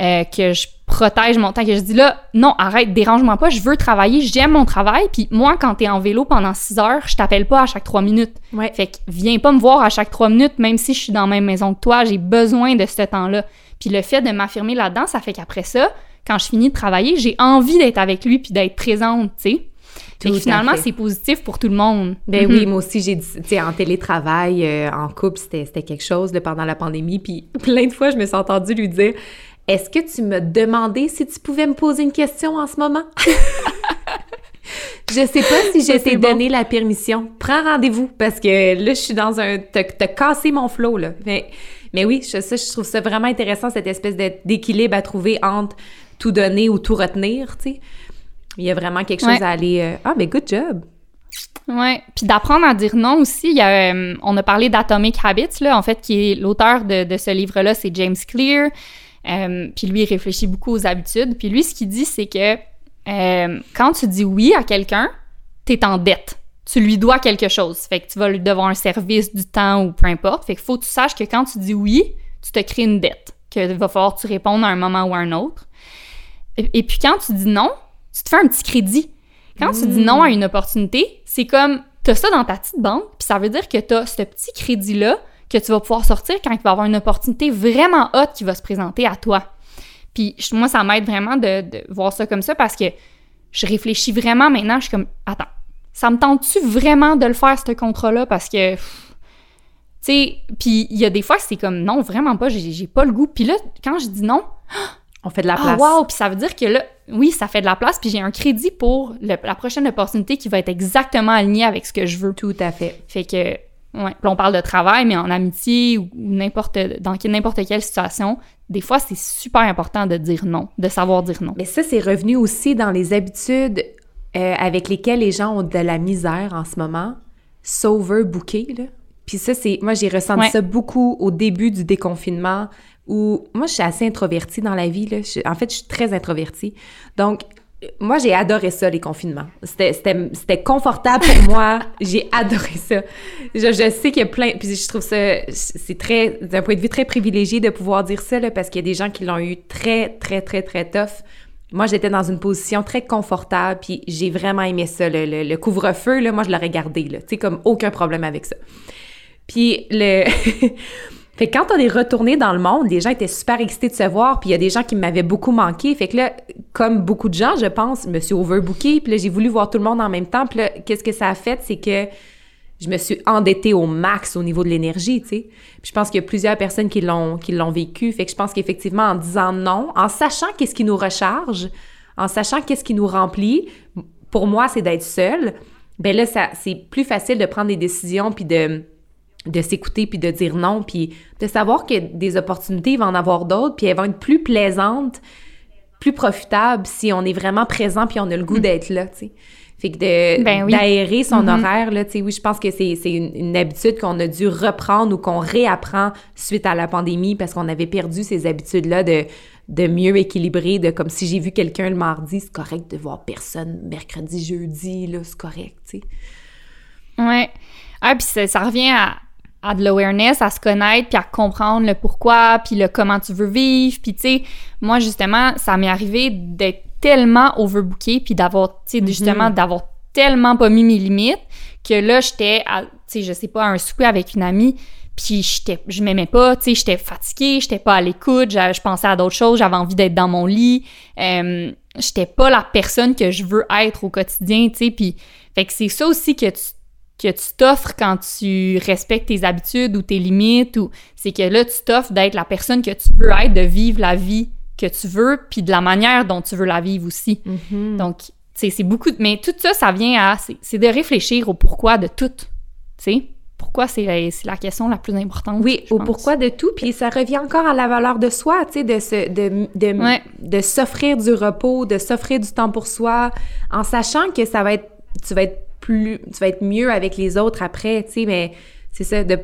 euh, que je protège mon temps, que je dis là, non, arrête, dérange-moi pas, je veux travailler, j'aime mon travail, puis moi, quand t'es en vélo pendant six heures, je t'appelle pas à chaque trois minutes. Ouais. Fait que viens pas me voir à chaque trois minutes, même si je suis dans la même maison que toi, j'ai besoin de ce temps-là. Puis le fait de m'affirmer là-dedans, ça fait qu'après ça, quand je finis de travailler, j'ai envie d'être avec lui puis d'être présente, tu sais. Et finalement, c'est positif pour tout le monde. Ben oui, mhm. moi aussi, j'ai dit, tu sais, en télétravail, euh, en couple, c'était quelque chose pendant la pandémie. Puis plein de fois, je me suis entendue lui dire Est-ce que tu me demandais si tu pouvais me poser une question en ce moment? Je sais pas si je t'ai donné la permission. Prends rendez-vous parce que là, je suis dans un. T'as cassé mon flow, là. Mais, mais oui, je, ça, je trouve ça vraiment intéressant, cette espèce d'équilibre à trouver entre tout donner ou tout retenir, tu sais. Il y a vraiment quelque chose à aller. Euh, ah, mais good job! Ouais, puis d'apprendre à dire non aussi. Il y a, euh, on a parlé d'Atomic Habits, là, en fait, qui est l'auteur de, de, ce livre-là, c'est James Clear. Euh, puis lui, il réfléchit beaucoup aux habitudes. Puis lui, ce qu'il dit, c'est que quand tu dis oui à quelqu'un, t'es en dette. Tu lui dois quelque chose. Fait que tu vas lui devoir un service, du temps ou peu importe. Fait qu'il faut que tu saches que quand tu dis oui, tu te crées une dette. que va falloir que tu répondes à un moment ou à un autre. Et, et puis quand tu dis non, tu te fais un petit crédit. Quand tu dis non à une opportunité, c'est comme tu as ça dans ta petite banque, puis ça veut dire que tu as ce petit crédit-là que tu vas pouvoir sortir quand il va y avoir une opportunité vraiment haute qui va se présenter à toi. Puis moi, ça m'aide vraiment de, de voir ça comme ça parce que je réfléchis vraiment maintenant, je suis comme, attends, ça me tente-tu vraiment de le faire, ce contrat-là? Parce que, tu sais, puis il y a des fois, c'est comme, non, vraiment pas, j'ai pas le goût. Puis là, quand je dis non, on fait de la ah, place. wow! Puis ça veut dire que là, oui, ça fait de la place, puis j'ai un crédit pour le- la prochaine opportunité qui va être exactement alignée avec ce que je veux. Tout à fait. Fait que, ouais. Puis on parle de travail, mais en amitié ou, n'importe, dans n'importe quelle situation, des fois, c'est super important de dire non, de savoir dire non. Mais ça, c'est revenu aussi dans les habitudes euh, avec lesquelles les gens ont de la misère en ce moment. Sauveur bouquet, là. Puis ça, c'est... Moi, j'ai ressenti Ouais. ça beaucoup au début du déconfinement, où... Moi, je suis assez introvertie dans la vie, là. Je- en fait, je suis très introvertie. Donc, moi, j'ai adoré ça, les confinements. C'était, c'était, c'était confortable pour moi. J'ai adoré ça. Je, je sais qu'il y a plein... Puis je trouve ça... C'est très... D'un point de vue très privilégié de pouvoir dire ça, là, parce qu'il y a des gens qui l'ont eu très, très, très, très tough. Moi, j'étais dans une position très confortable, puis j'ai vraiment aimé ça. Le, le- le couvre-feu, là, moi, je l'aurais gardé, là. Tu sais, comme aucun problème avec ça. Puis le... fait que quand on est retourné dans le monde, les gens étaient super excités de se voir, puis il y a des gens qui m'avaient beaucoup manqué. Fait que là, comme beaucoup de gens, je pense, je me suis overbookée, puis là, j'ai voulu voir tout le monde en même temps. Puis là, qu'est-ce que ça a fait? C'est que je me suis endettée au max au niveau de l'énergie, tu sais. Puis je pense qu'il y a plusieurs personnes qui l'ont qui l'ont vécu. Fait que je pense qu'effectivement, en disant non, en sachant qu'est-ce qui nous recharge, en sachant qu'est-ce qui nous remplit, pour moi, c'est d'être seule. Ben là, ça, c'est plus facile de prendre des décisions puis de de s'écouter puis de dire non puis de savoir que des opportunités il va en avoir d'autres puis elles vont être plus plaisantes plus profitables si on est vraiment présent puis on a le goût d'être là tu sais fait que de Ben oui. d'aérer son Mhm. horaire là tu sais oui je pense que c'est c'est une, une habitude qu'on a dû reprendre ou qu'on réapprend suite à la pandémie parce qu'on avait perdu ces habitudes là de de mieux équilibrer de comme si j'ai vu quelqu'un le mardi c'est correct de voir personne mercredi jeudi là c'est correct tu sais Ouais. Ah, puis ça, ça revient à, à de l'awareness, à se connaître, puis à comprendre le pourquoi, puis le comment tu veux vivre. Puis, tu sais, moi, justement, ça m'est arrivé d'être tellement overbooké, puis d'avoir, tu sais, justement, d'avoir tellement pas mis mes limites que là, j'étais, tu sais, je sais pas, à un souper avec une amie, puis j'étais, je m'aimais pas, tu sais, j'étais fatiguée, j'étais pas à l'écoute, je pensais à d'autres choses, j'avais envie d'être dans mon lit, euh, j'étais pas la personne que je veux être au quotidien, tu sais, puis fait que c'est ça aussi que tu que tu t'offres quand tu respectes tes habitudes ou tes limites ou c'est que là tu t'offres d'être la personne que tu veux être, de vivre la vie que tu veux puis de la manière dont tu veux la vivre aussi. Donc tu sais c'est beaucoup de- mais tout ça ça vient à c'est de réfléchir au pourquoi de tout. Tu sais pourquoi c'est la, la question la plus importante. Oui, au pense. pourquoi de tout, puis ça revient encore à la valeur de soi, tu sais, de, se, de, de, Ouais. de s'offrir du repos, de s'offrir du temps pour soi, en sachant que ça va être, tu vas être plus, tu vas être mieux avec les autres après, tu sais, mais c'est ça, de,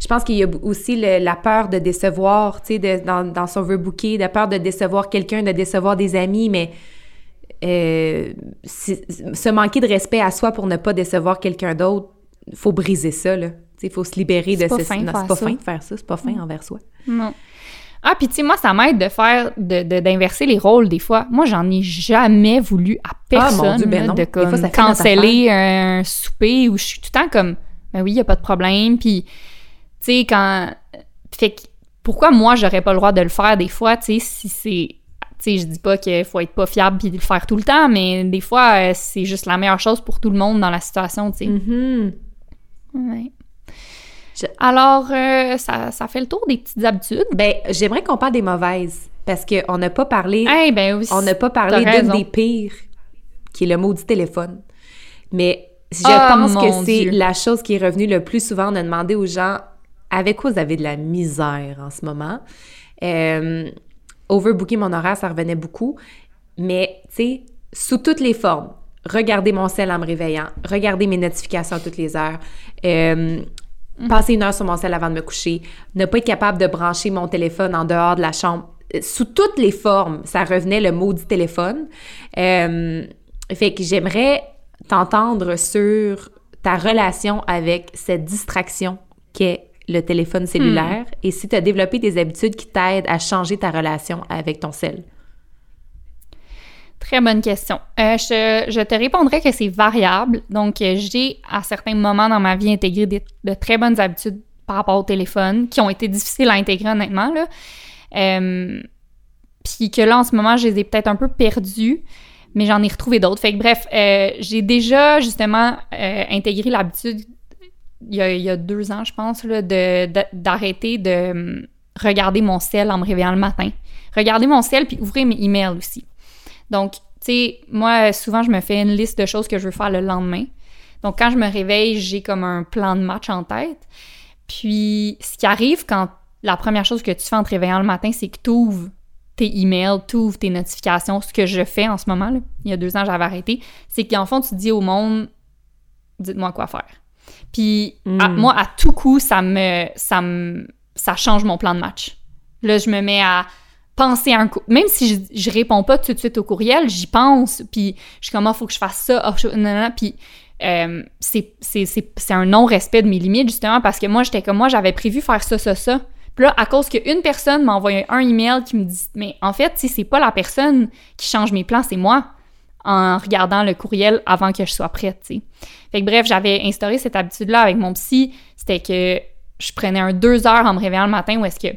je pense qu'il y a aussi le- la peur de décevoir, tu sais, dans, dans son overbooké, la peur de décevoir quelqu'un, de décevoir des amis, mais euh, se manquer de respect à soi pour ne pas décevoir quelqu'un d'autre, faut briser ça, là. Il faut se libérer de ce... c'est pas fin de faire ça, c'est pas fin envers soi. Non. Ah, puis tu sais, moi, ça m'aide de faire, de, de- d'inverser les rôles des fois. Moi, j'en ai jamais voulu à personne Ah, mon Dieu, ben non. de fois, canceller un souper où je suis tout le temps comme, ben oui, il a pas de problème. Puis, tu sais, quand. Fait que, pourquoi moi, j'aurais pas le droit de le faire des fois, tu sais, si c'est. Tu sais, je dis pas qu'il faut être pas fiable puis le faire tout le temps, mais des fois, euh, c'est juste la meilleure chose pour tout le monde dans la situation, tu sais. Mhm. Ouais. Alors, euh, ça, ça fait le tour des petites habitudes. Ben, j'aimerais qu'on parle des mauvaises, parce qu'on n'a pas parlé... Eh ben oui. On n'a pas parlé d'une des pires, qui est le maudit téléphone. Mais je Ah, pense que c'est la chose qui est revenue le plus souvent. On a demandé aux gens avec quoi vous avez de la misère en ce moment? Euh, overbooker mon horaire, ça revenait beaucoup. Mais, tu sais, sous toutes les formes. Regarder mon sel en me réveillant, regarder mes notifications à toutes les heures, euh, passer une heure sur mon sel avant de me coucher, ne pas être capable de brancher mon téléphone en dehors de la chambre. Euh, Sous toutes les formes, ça revenait le maudit téléphone. Euh, fait que j'aimerais t'entendre sur ta relation avec cette distraction qu'est le téléphone cellulaire et si tu as développé des habitudes qui t'aident à changer ta relation avec ton cell? Très bonne question. Euh, je, te répondrai que c'est variable. Donc, euh, j'ai à certains moments dans ma vie intégré de très bonnes habitudes par rapport au téléphone qui ont été difficiles à intégrer honnêtement. Là. Euh, puis que là, en ce moment, je les ai peut-être un peu perdues, mais j'en ai retrouvé d'autres. Fait que bref, j'ai déjà justement intégré l'habitude il y, a, deux ans, je pense, d'arrêter de, hum, regarder mon ciel en me réveillant le matin. Regarder mon ciel puis ouvrir mes emails aussi. Donc, tu sais, moi, souvent, je me fais une liste de choses que je veux faire le lendemain. Donc, quand je me réveille, j'ai comme un plan de match en tête. Puis, ce qui arrive quand la première chose que tu fais en te réveillant le matin, c'est que tu ouvres tes emails, tu ouvres tes notifications, ce que je fais en ce moment, là, il y a deux ans, j'avais arrêté, c'est qu'en fond, tu dis au monde, dites-moi quoi faire. Puis hmm. moi, à tout coup, ça me, ça me, ça change mon plan de match. Là, je me mets à penser à un coup. Même si je, je, réponds pas tout de suite au courriel, j'y pense. Puis je suis comme, ah, faut que je fasse ça. Oh, puis euh, c'est un non-respect de mes limites, justement, parce que moi, j'étais comme, moi, j'avais prévu faire ça, ça, ça. Puis là, à cause qu'une personne m'a envoyé un email qui me dit, mais en fait, c'est pas la personne qui change mes plans, c'est moi en regardant le courriel avant que je sois prête, tu sais. Fait que bref, j'avais instauré cette habitude-là avec mon psy, c'était que je prenais un deux heures en me réveillant le matin où est-ce que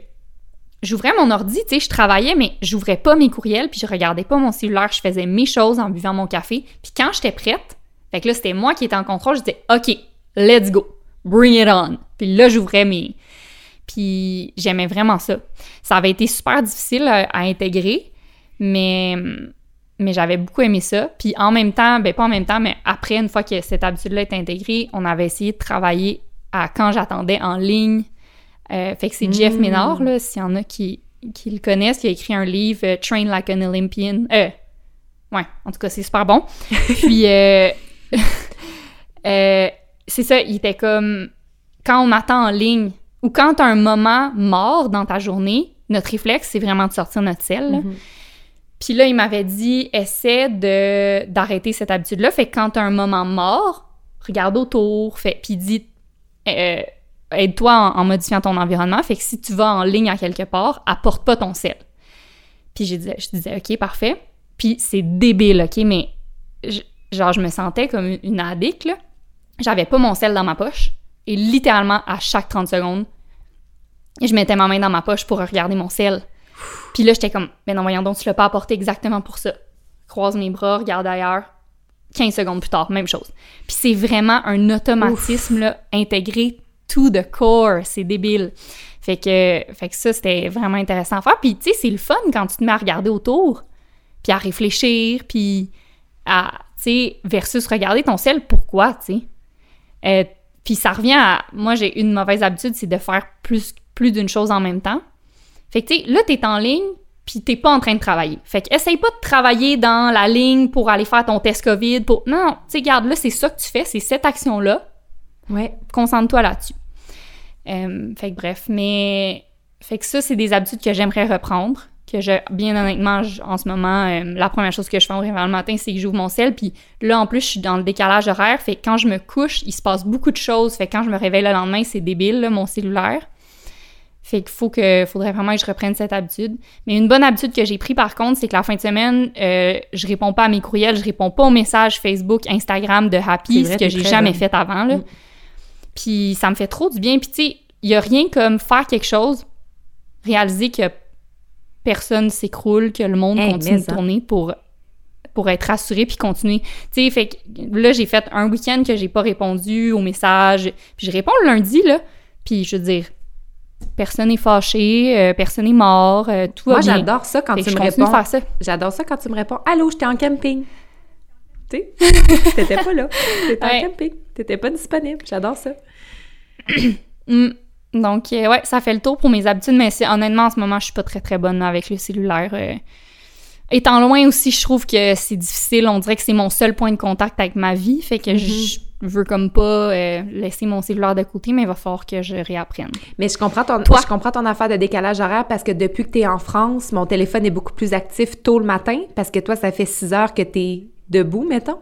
j'ouvrais mon ordi, tu sais, je travaillais, mais j'ouvrais pas mes courriels, puis je regardais pas mon cellulaire, je faisais mes choses en buvant mon café. Puis quand j'étais prête, fait que là, c'était moi qui étais en contrôle, je disais « OK, let's go, bring it on ». Puis là, j'ouvrais mes... Puis j'aimais vraiment ça. Ça avait été super difficile à intégrer, mais mais j'avais beaucoup aimé ça. Puis en même temps, ben pas en même temps, mais après, une fois que cette habitude-là est intégrée, on avait essayé de travailler à quand j'attendais en ligne. Euh, fait que c'est Jeff mm. Ménard, là, s'il y en a qui, qui le connaissent, qui a écrit un livre, euh, Train Like an Olympian. Euh, ouais, en tout cas, c'est super bon. Puis, euh, c'est ça, il était comme, quand on attend en ligne, ou quand tu as un moment mort dans ta journée, notre réflexe, c'est vraiment de sortir notre selle. Mm-hmm. Puis là, il m'avait dit, essaie de, d'arrêter cette habitude-là. Fait que quand t'as un moment mort, regarde autour. Fait, puis euh, aide-toi en, modifiant ton environnement. Fait que si tu vas en ligne à quelque part, apporte pas ton sel. Puis je disais, je disais, OK, parfait. Puis c'est débile, OK, mais genre, je me sentais comme une addict, là. J'avais pas mon sel dans ma poche. Et littéralement, à chaque 30 secondes, je mettais ma main dans ma poche pour regarder mon sel. Puis là, j'étais comme, mais non, voyons donc, tu l'as pas apporté exactement pour ça. Croise mes bras, regarde ailleurs. 15 secondes plus tard, même chose. Puis c'est vraiment un automatisme là, intégré to the core. C'est débile. Fait que, fait que ça, c'était vraiment intéressant à faire. Puis, tu sais, c'est le fun quand tu te mets à regarder autour, puis à réfléchir, puis à, tu sais, versus regarder ton ciel, pourquoi, tu sais. Euh, puis ça revient à... Moi, j'ai une mauvaise habitude, c'est de faire plus, plus d'une chose en même temps. Fait que, tu sais, là, t'es en ligne, puis t'es pas en train de travailler. Fait que, essaye pas de travailler dans la ligne pour aller faire ton test COVID. Pour... Non, tu sais, garde, là, c'est ça que tu fais, c'est cette action-là. Ouais. Concentre-toi là-dessus. Euh, fait que, bref, mais... Fait que ça, c'est des habitudes que j'aimerais reprendre. Que je, bien honnêtement, en ce moment, euh, la première chose que je fais au réveil le matin, c'est que j'ouvre mon sel. Puis là, en plus, je suis dans le décalage horaire. Fait que quand je me couche, il se passe beaucoup de choses. Fait que quand je me réveille le lendemain, c'est débile, mon cellulaire. Fait qu'il faut que, faudrait vraiment que je reprenne cette habitude. Mais une bonne habitude que j'ai pris par contre, c'est que la fin de semaine, euh, je réponds pas à mes courriels, je réponds pas aux messages Facebook, Instagram de Happy, ce que j'ai jamais fait avant. Là. Mm. Puis ça me fait trop du bien. Puis tu sais, il y a rien comme faire quelque chose, réaliser que personne s'écroule, que le monde continue de tourner pour pour être rassuré puis continuer. Tu sais, fait que là, j'ai fait un week-end que j'ai pas répondu aux messages. Puis je réponds le lundi, là. Puis je veux dire, personne n'est fâché, euh, personne n'est mort, euh, tout Moi, j'adore ça quand tu me réponds. J'adore ça quand tu me réponds Allô, j'étais en camping. Tu sais, t'étais pas là. T'étais en camping. T'étais pas disponible. J'adore ça. Mm. Donc, euh, ouais, ça fait le tour pour mes habitudes, mais honnêtement, en ce moment, je suis pas très, très bonne avec le cellulaire. étant loin aussi, je trouve que c'est difficile. On dirait que c'est mon seul point de contact avec ma vie. Fait que je mm-hmm je veux comme pas euh, laisser mon cellulaire de côté, mais il va falloir que je réapprenne. Mais je comprends ton, je comprends ton affaire de décalage horaire parce que depuis que tu es en France, mon téléphone est beaucoup plus actif tôt le matin parce que toi, ça fait 6 heures que tu es debout, mettons.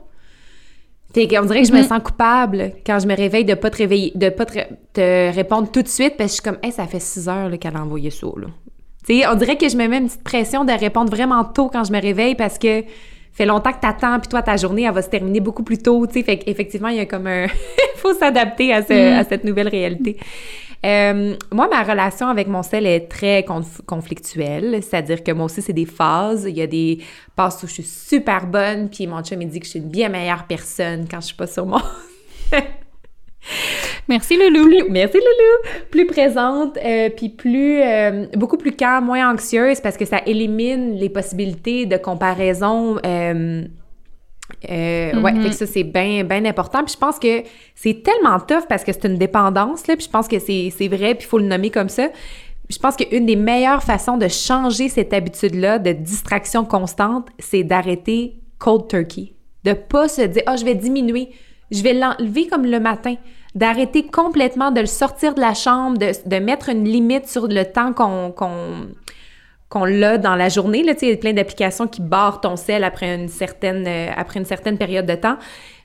on dirait que je me Mhm. sens coupable quand je me réveille de pas te réveiller, de pas te, te répondre tout de suite parce que je suis comme, hey, ça fait six heures qu'elle a envoyé ça, là. Tu sais, on dirait que je me mets une petite pression de répondre vraiment tôt quand je me réveille parce que fait longtemps que t'attends, puis toi, ta journée, elle va se terminer beaucoup plus tôt, tu sais. Fait qu'effectivement, il y a comme un... faut s'adapter à, ce- Mm. à cette nouvelle réalité. Euh, moi, ma relation avec mon sel est très conf- conflictuelle, c'est-à-dire que moi aussi, c'est des phases. Il y a des phases où je suis super bonne, puis mon chum, il dit que je suis une bien meilleure personne quand je suis pas sur mon Merci, Loulou. plus- merci Loulou, plus présente, euh, puis plus, euh, beaucoup plus calme, moins anxieuse, parce que ça élimine les possibilités de comparaison. euh, euh, Ouais, Mhm. fait que ça, c'est bien bien important. Puis je pense que c'est tellement tough parce que c'est une dépendance, là, puis je pense que c'est c'est vrai, puis il faut le nommer comme ça. Je pense qu'une des meilleures façons de changer cette habitude-là de distraction constante, c'est d'arrêter cold turkey. De pas se dire, ah, je vais diminuer, je vais l'enlever comme le matin. D'arrêter complètement, de le sortir de la chambre, de, de mettre une limite sur le temps qu'on qu'on qu'on l'a dans la journée. Là, il y a plein d'applications qui barrent ton sel après une certaine, euh, après une certaine période de temps.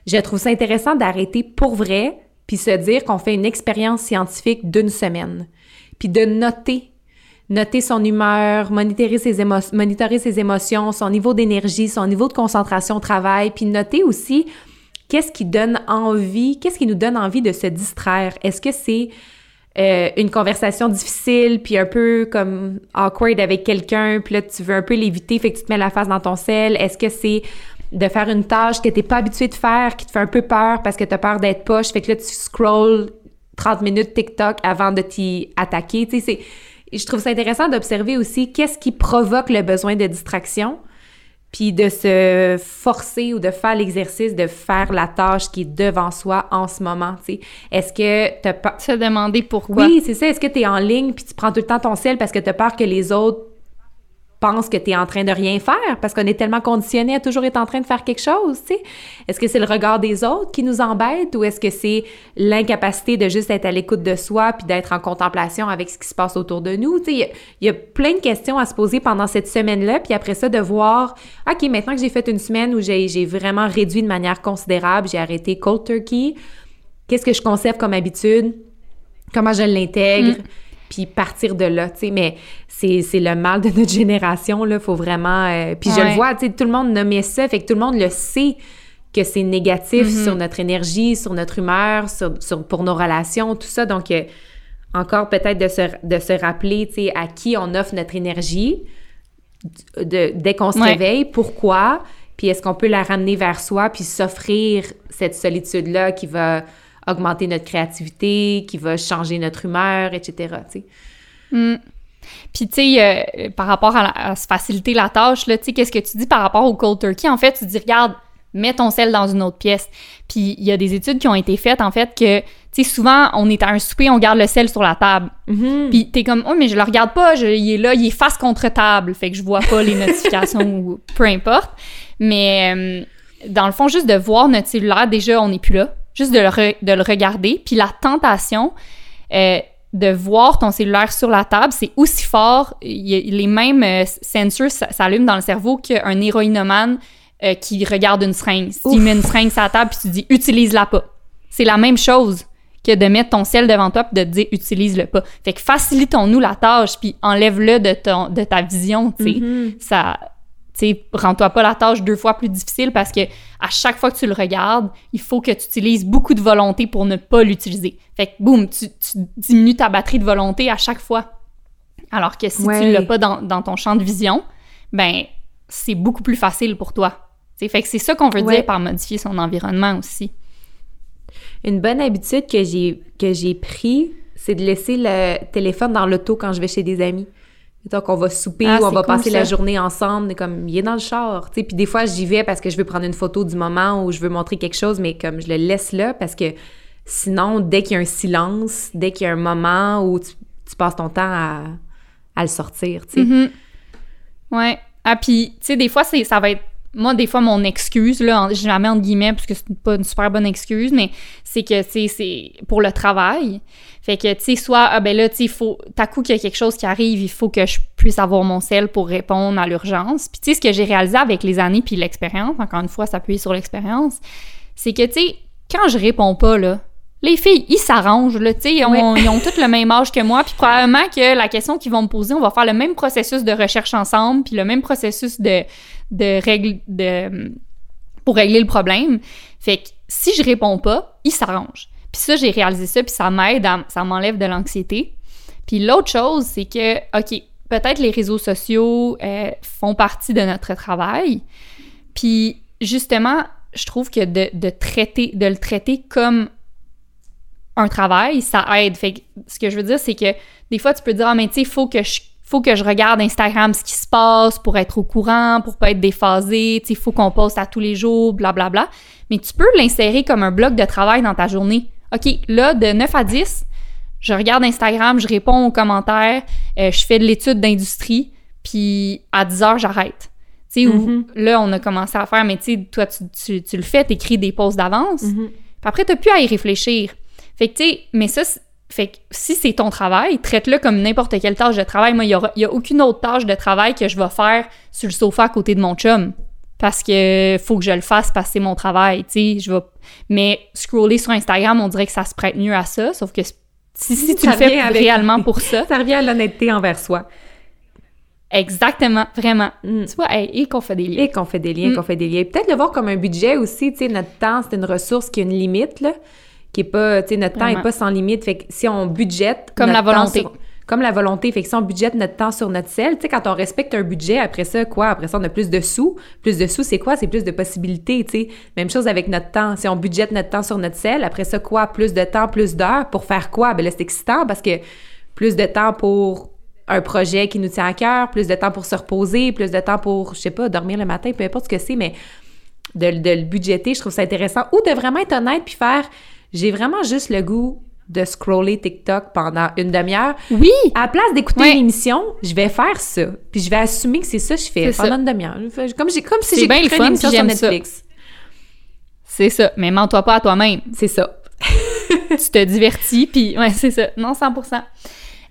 Je trouve ça intéressant d'arrêter pour vrai, puis se dire qu'on fait une expérience scientifique d'une semaine. Puis de noter, noter son humeur, monitorer ses, émo- monitorer ses émotions, son niveau d'énergie, son niveau de concentration au travail, puis noter aussi qu'est-ce qui donne envie, qu'est-ce qui nous donne envie de se distraire. Est-ce que c'est euh, une conversation difficile, puis un peu comme awkward avec quelqu'un, puis là, tu veux un peu l'éviter, fait que tu te mets la face dans ton sel. Est-ce que c'est de faire une tâche que t'es pas habitué de faire, qui te fait un peu peur parce que t'as peur d'être poche, fait que là, tu scrolls 30 minutes TikTok avant de t'y attaquer. Tu sais, c'est... Je trouve ça intéressant d'observer aussi qu'est-ce qui provoque le besoin de distraction, puis de se forcer ou de faire l'exercice de faire la tâche qui est devant soi en ce moment, tu sais. Est-ce que t'as pas... Se demander pourquoi. Oui, c'est ça. Est-ce que tu es en ligne puis tu prends tout le temps ton sel parce que tu as peur que les autres pensent que tu es en train de rien faire parce qu'on est tellement conditionné à toujours être en train de faire quelque chose, tu sais? Est-ce que c'est le regard des autres qui nous embête ou est-ce que c'est l'incapacité de juste être à l'écoute de soi puis d'être en contemplation avec ce qui se passe autour de nous? Tu sais, il y a- plein de questions à se poser pendant cette semaine-là puis après ça de voir, OK, maintenant que j'ai fait une semaine où j'ai j'ai vraiment réduit de manière considérable, j'ai arrêté cold turkey, qu'est-ce que je conserve comme habitude? comment je l'intègre, Mm. Puis partir de là, tu sais. Mais c'est, c'est le mal de notre génération, là. Faut vraiment... euh, puis je le vois, tu sais, tout le monde nommait ça, fait que tout le monde le sait que c'est négatif Mm-hmm. sur notre énergie, sur notre humeur, sur, sur- pour nos relations, tout ça. Donc, euh, encore peut-être de se, de se rappeler, tu sais, à qui on offre notre énergie de, dès qu'on se Ouais. réveille, pourquoi, puis est-ce qu'on peut la ramener vers soi, puis s'offrir cette solitude-là qui va augmenter notre créativité, qui va changer notre humeur, etc. tu sais. Mm. Puis, tu sais, euh, par rapport à, la- à se faciliter la tâche, là, tu sais, qu'est-ce que tu dis par rapport au cold turkey? En fait, tu dis, regarde, mets ton sel dans une autre pièce. Puis, il y a des études qui ont été faites, en fait, que, tu sais, souvent, on est à un souper, on garde le sel sur la table. Mhm. Puis, t'es comme, oh, mais je le regarde pas, je- il est là, il est face contre table, fait que je vois pas les notifications ou peu importe. Mais, euh, dans le fond, juste de voir notre cellulaire, déjà, on n'est plus là. Juste de le, re- de le regarder. Puis, la tentation, euh, de voir ton cellulaire sur la table, c'est aussi fort. Il y a les mêmes euh, sensors s'allument dans le cerveau qu'un héroïnomane euh, qui regarde une seringue. Si tu mets une seringue sur la table puis tu dis utilise-la pas. C'est la même chose que de mettre ton sel devant toi puis de te dire utilise-le pas. Fait que facilitons-nous la tâche puis enlève-le de, ton, de ta vision, tu sais. Mhm. Ça, sais, rends-toi pas la tâche deux fois plus difficile parce que à chaque fois que tu le regardes, il faut que tu utilises beaucoup de volonté pour ne pas l'utiliser. Fait que, boum, tu, tu diminues ta batterie de volonté à chaque fois. Alors que si Ouais. tu l'as pas dans, dans ton champ de vision, ben, c'est beaucoup plus facile pour toi. Tu sais, fait que c'est ça qu'on veut Ouais. dire par modifier son environnement aussi. Une bonne habitude que j'ai que j'ai pris, c'est de laisser le téléphone dans l'auto quand je vais chez des amis. Donc on va souper Ah, ou on va cool, passer ça. la journée ensemble, comme il est dans le char. Puis des fois j'y vais parce que je veux prendre une photo du moment ou je veux montrer quelque chose, mais comme je le laisse là parce que sinon dès qu'il y a un silence, dès qu'il y a un moment où tu, tu passes ton temps à, à le sortir, tu sais. Ouais. Ah, puis, tu sais, des fois, c'est, ça va être. Moi, des fois, mon excuse, là, en- je la mets entre guillemets, parce que c'est pas une super bonne excuse, mais c'est que, tu sais, c'est pour le travail. Fait que, tu sais, soit, ah ben là, tu sais, il faut. T'as coup qu'il y a quelque chose qui arrive, il faut que je puisse avoir mon sel pour répondre à l'urgence. Puis, tu sais, ce que j'ai réalisé avec les années puis l'expérience, encore une fois, s'appuyer sur l'expérience, c'est que, tu sais, quand je réponds pas, là, les filles, ils s'arrangent, là, tu sais, ils, Ouais. ils ont toutes le même âge que moi, puis probablement que la question qu'ils vont me poser, on va faire le même processus de recherche ensemble, puis le même processus de, de pour régler le problème. Fait que si je réponds pas, ils s'arrangent. Puis ça, j'ai réalisé ça, puis ça m'aide, ça m'enlève de l'anxiété. Puis l'autre chose, c'est que, OK, peut-être les réseaux sociaux euh, font partie de notre travail, puis justement, je trouve que de, de traiter, de le traiter comme un travail, ça aide. Fait que ce que je veux dire, c'est que des fois, tu peux dire, ah, mais tu sais, il faut que je faut que je regarde Instagram ce qui se passe pour être au courant, pour pas être déphasé, tu sais, il faut qu'on poste à tous les jours, blablabla. Mais tu peux l'insérer comme un bloc de travail dans ta journée. OK, là, de 9 à 10, je regarde Instagram, je réponds aux commentaires, euh, je fais de l'étude d'industrie, puis à 10 heures, j'arrête. Tu sais, Mhm. là, on a commencé à faire, mais tu sais, toi, tu, tu, tu le fais, t'écris des posts d'avance. Mhm. Puis après, t'as plus à y réfléchir. Fait que, tu sais, mais ça, c'est- fait que si c'est ton travail, traite-le comme n'importe quelle tâche de travail. Moi, il n'y a aucune autre tâche de travail que je vais faire sur le sofa à côté de mon chum. Parce que faut que je le fasse parce que c'est mon travail, tu sais. Je vais... Mais scroller sur Instagram, on dirait que ça se prête mieux à ça. Sauf que si, si tu Ça le fais avec- réellement pour ça, Ça revient à l'honnêteté envers soi. exactement, vraiment. Mm. Tu vois, hey, et qu'on fait des liens. Et qu'on fait des liens, Mm. qu'on fait des liens. Peut-être le voir comme un budget aussi, tu sais, notre temps, c'est une ressource qui a une limite, là, qui est pas, tu sais, notre temps est pas sans limite. Fait que si on budgète... Comme la volonté. sur- comme la volonté. Fait que si on budgète notre temps sur notre sel, tu sais, quand on respecte un budget, après ça, quoi? Après ça, on a plus de sous. Plus de sous, c'est quoi? C'est plus de possibilités, tu sais. Même chose avec notre temps. Si on budgète notre temps sur notre sel, après ça, quoi? Plus de temps, plus d'heures. Pour faire quoi? Ben là, c'est excitant parce que plus de temps pour un projet qui nous tient à cœur, plus de temps pour se reposer, plus de temps pour, je sais pas, dormir le matin, peu importe ce que c'est, mais de, de le budgéter, je trouve ça intéressant. Ou de vraiment être honnête puis faire, j'ai vraiment juste le goût de scroller TikTok pendant une demi-heure. Oui! À la place d'écouter Ouais. une émission, je vais faire ça. Puis je vais assumer que c'est ça que je fais pendant ça. une demi-heure. Comme, si j'écoutais une émission sur. Netflix. C'est ça. Mais mens-toi pas à toi-même. C'est ça. tu te divertis, puis ouais, c'est ça. Non, 100%.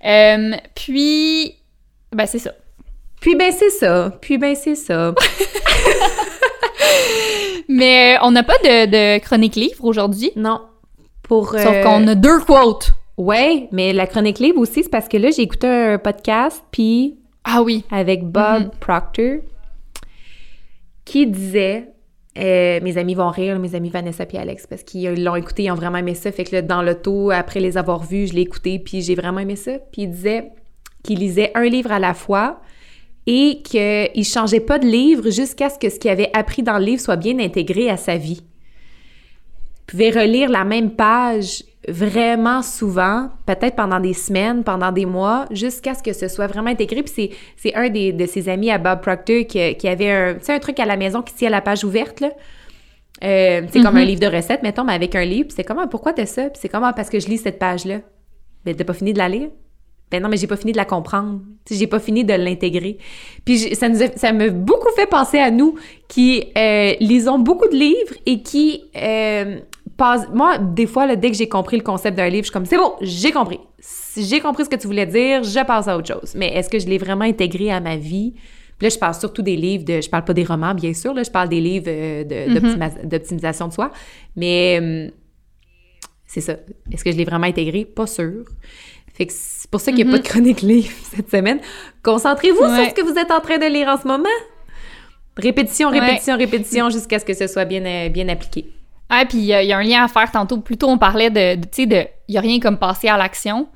Euh, puis, ben c'est ça. Puis ben c'est ça. Puis ben c'est ça. Mais euh, on n'a pas de, de chronique livre aujourd'hui, non. Pour, sauf euh, qu'on a deux quotes. Ouais, mais la chronique livre aussi, c'est parce que là, j'ai écouté un podcast, puis Ah oui. avec Bob Mhm. Proctor, qui disait euh, mes amis vont rire, mes amis Vanessa et Alex, parce qu'ils l'ont écouté, ils ont vraiment aimé ça. Fait que là, dans l'auto, après les avoir vus, je l'ai écouté, puis j'ai vraiment aimé ça. Puis il disait qu'il lisait un livre à la fois et qu'il changeait pas de livre jusqu'à ce que ce qu'il avait appris dans le livre soit bien intégré à sa vie. Il pouvait relire la même page vraiment souvent, peut-être pendant des semaines, pendant des mois, jusqu'à ce que ce soit vraiment intégré. Puis c'est, un des, de ses amis à Bob Proctor qui, qui avait un, un truc à la maison qui tient la page ouverte, là. Euh, c'est comme un livre de recettes, mettons, mais avec un livre. Puis c'est comment, pourquoi t'as ça? Puis c'est comment, parce que je lis cette page-là. Ben, t'as pas fini de la lire? Ben non, mais j'ai pas fini de la comprendre. J'ai pas fini de l'intégrer. Puis ça nous a- ça m'a beaucoup fait penser à nous qui euh, lisons beaucoup de livres et qui euh, Moi, des fois, là, dès que j'ai compris le concept d'un livre, je suis comme, c'est bon, j'ai compris. J'ai compris ce que tu voulais dire, je passe à autre chose. Mais est-ce que je l'ai vraiment intégré à ma vie? Puis là, je parle surtout des livres de... Je parle pas des romans, bien sûr, là, je parle des livres euh, de- Mhm. d'optimisation de soi. Mais... euh, c'est ça. Est-ce que je l'ai vraiment intégré? Pas sûr. Fait que c'est pour ça qu'il n'y a pas de chronique livre cette semaine. Concentrez-vous Ouais. sur ce que vous êtes en train de lire en ce moment. Répétition, Ouais. répétition, répétition, jusqu'à ce que ce soit bien, euh, bien appliqué. Ah, puis il y, a- il y a un lien à faire tantôt. Plutôt, on parlait de, de- tu sais, de, il y a rien comme passer à l'action.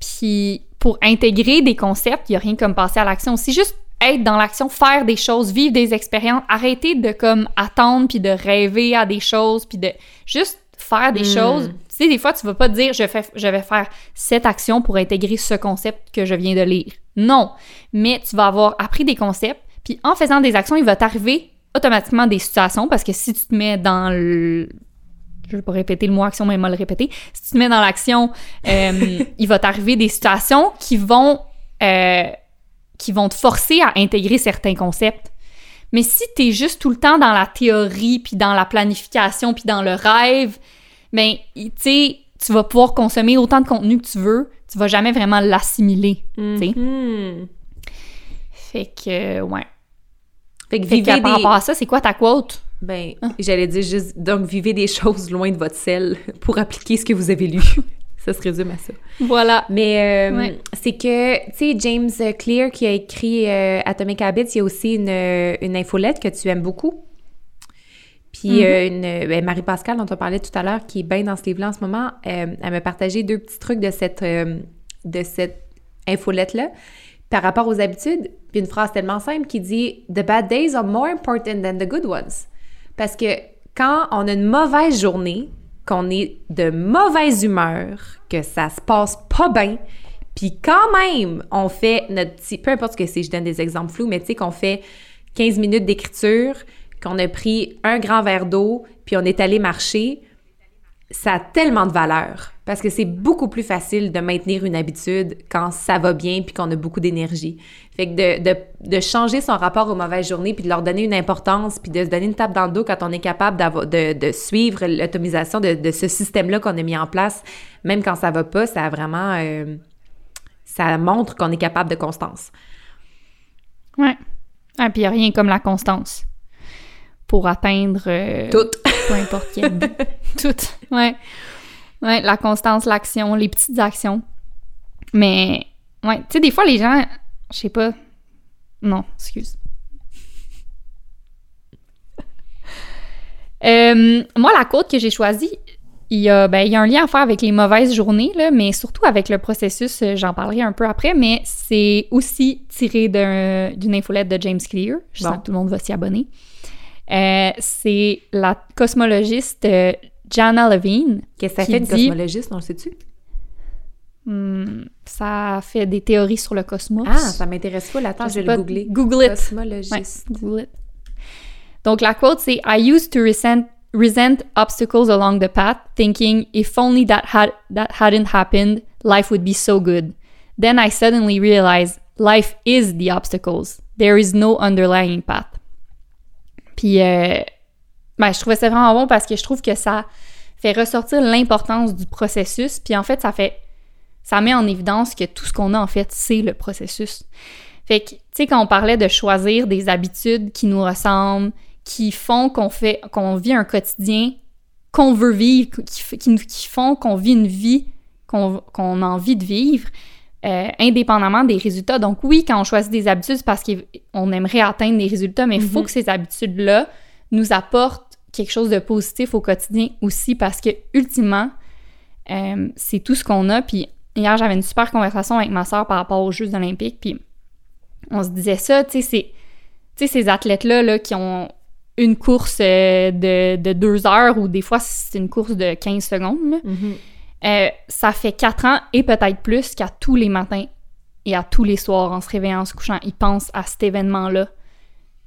Puis pour intégrer des concepts, il y a rien comme passer à l'action. C'est juste être dans l'action, faire des choses, vivre des expériences, arrêter de comme attendre puis de rêver à des choses puis de juste faire des Mm. choses. Tu sais, des fois, tu vas pas te dire je, fais, je vais faire cette action pour intégrer ce concept que je viens de lire. Non. Mais tu vas avoir appris des concepts, puis en faisant des actions, il va t'arriver automatiquement des situations parce que si tu te mets dans le. Je vais pas répéter le mot action, mais mal le répéter. Si tu te mets dans l'action, euh, il va t'arriver des situations qui vont, euh, qui vont te forcer à intégrer certains concepts. Mais si tu es juste tout le temps dans la théorie, puis dans la planification, puis dans le rêve, ben, tu sais, tu vas pouvoir consommer autant de contenu que tu veux, tu vas jamais vraiment l'assimiler. tu sais. Mhm. Fait que, ouais. Fait que Fait que vivez par des... rapport à ça, c'est quoi ta quote? Ben, j'allais dire juste, donc, vivez des choses loin de votre sel pour appliquer ce que vous avez lu. ça se résume à ça. Voilà. Mais euh, Ouais. c'est que, tu sais, James Clear qui a écrit euh, Atomic Habits, il y a aussi une, une infolette que tu aimes beaucoup. Puis euh, une, ben, Marie-Pascale, dont on parlait tout à l'heure, qui est bien dans ce livre-là en ce moment, euh, elle m'a partagé deux petits trucs de cette, euh, de cette infolette-là par rapport aux habitudes. Puis une phrase tellement simple qui dit « The bad days are more important than the good ones ». Parce que quand on a une mauvaise journée, qu'on est de mauvaise humeur, que ça se passe pas bien, puis quand même, on fait notre petit... Peu importe ce que c'est, je donne des exemples flous, mais tu sais qu'on fait 15 minutes d'écriture, qu'on a pris un grand verre d'eau, puis on est allé marcher, ça a tellement de valeur. Parce que c'est beaucoup plus facile de maintenir une habitude quand ça va bien puis qu'on a beaucoup d'énergie. Fait que de, de, de, changer son rapport aux mauvaises journées puis de leur donner une importance puis de se donner une tape dans le dos quand on est capable de, de suivre l'automatisation de, de, ce système-là qu'on a mis en place, même quand ça va pas, ça a vraiment... Euh, ça montre qu'on est capable de constance. Ouais. Ah, puis il n'y a rien comme la constance pour atteindre... Euh, Tout. Peu importe quel but. Tout. Ouais. Ouais, la constance, l'action, les petites actions. Mais, ouais, tu sais, des fois, les gens, je sais pas. Non, excuse. euh, moi, la côte que j'ai choisie, il y, a, ben, il y a un lien à faire avec les mauvaises journées, là, mais surtout avec le processus, j'en parlerai un peu après, mais c'est aussi tiré d'une infolette de James Clear. Je bon. sens que tout le monde va s'y abonner. Euh, c'est la cosmologiste euh, Jana Levine. Qu'est-ce que ça fait une dit, cosmologiste, on le sais-tu? Hmm, ça fait des théories sur le cosmos. Ah, ça m'intéresse pas. Attends, je, je vais pas, le googler. Google it. Cosmologiste. Ouais, Google it. Donc, la quote, c'est I used to resent, resent obstacles along the path, thinking if only that, had, that hadn't happened, life would be so good. Then I suddenly realized life is the obstacles. There is no underlying path. Puis, euh, ben, je trouvais ça vraiment bon parce que je trouve que ça fait ressortir l'importance du processus. Puis, en fait, ça fait, ça met en évidence que tout ce qu'on a, en fait, c'est le processus. Fait que, tu sais, quand on parlait de choisir des habitudes qui nous ressemblent, qui font qu'on fait, qu'on vit un quotidien qu'on veut vivre, qui, font qu'on vit une vie qu'on a envie de vivre, euh, indépendamment des résultats. Donc oui, quand on choisit des habitudes, c'est parce qu'on aimerait atteindre des résultats, mais il faut Mhm. que ces habitudes-là nous apportent quelque chose de positif au quotidien aussi, parce que ultimement, euh, c'est tout ce qu'on a. Puis hier, j'avais une super conversation avec ma soeur par rapport aux Jeux olympiques, puis on se disait ça, tu sais, ces athlètes-là là, qui ont une course euh, de, de deux heures ou des fois c'est une course de 15 secondes, là. Mhm. Euh, ça fait quatre ans et peut-être plus qu'à tous les matins et à tous les soirs, en se réveillant, en se couchant, ils pensent à cet événement-là.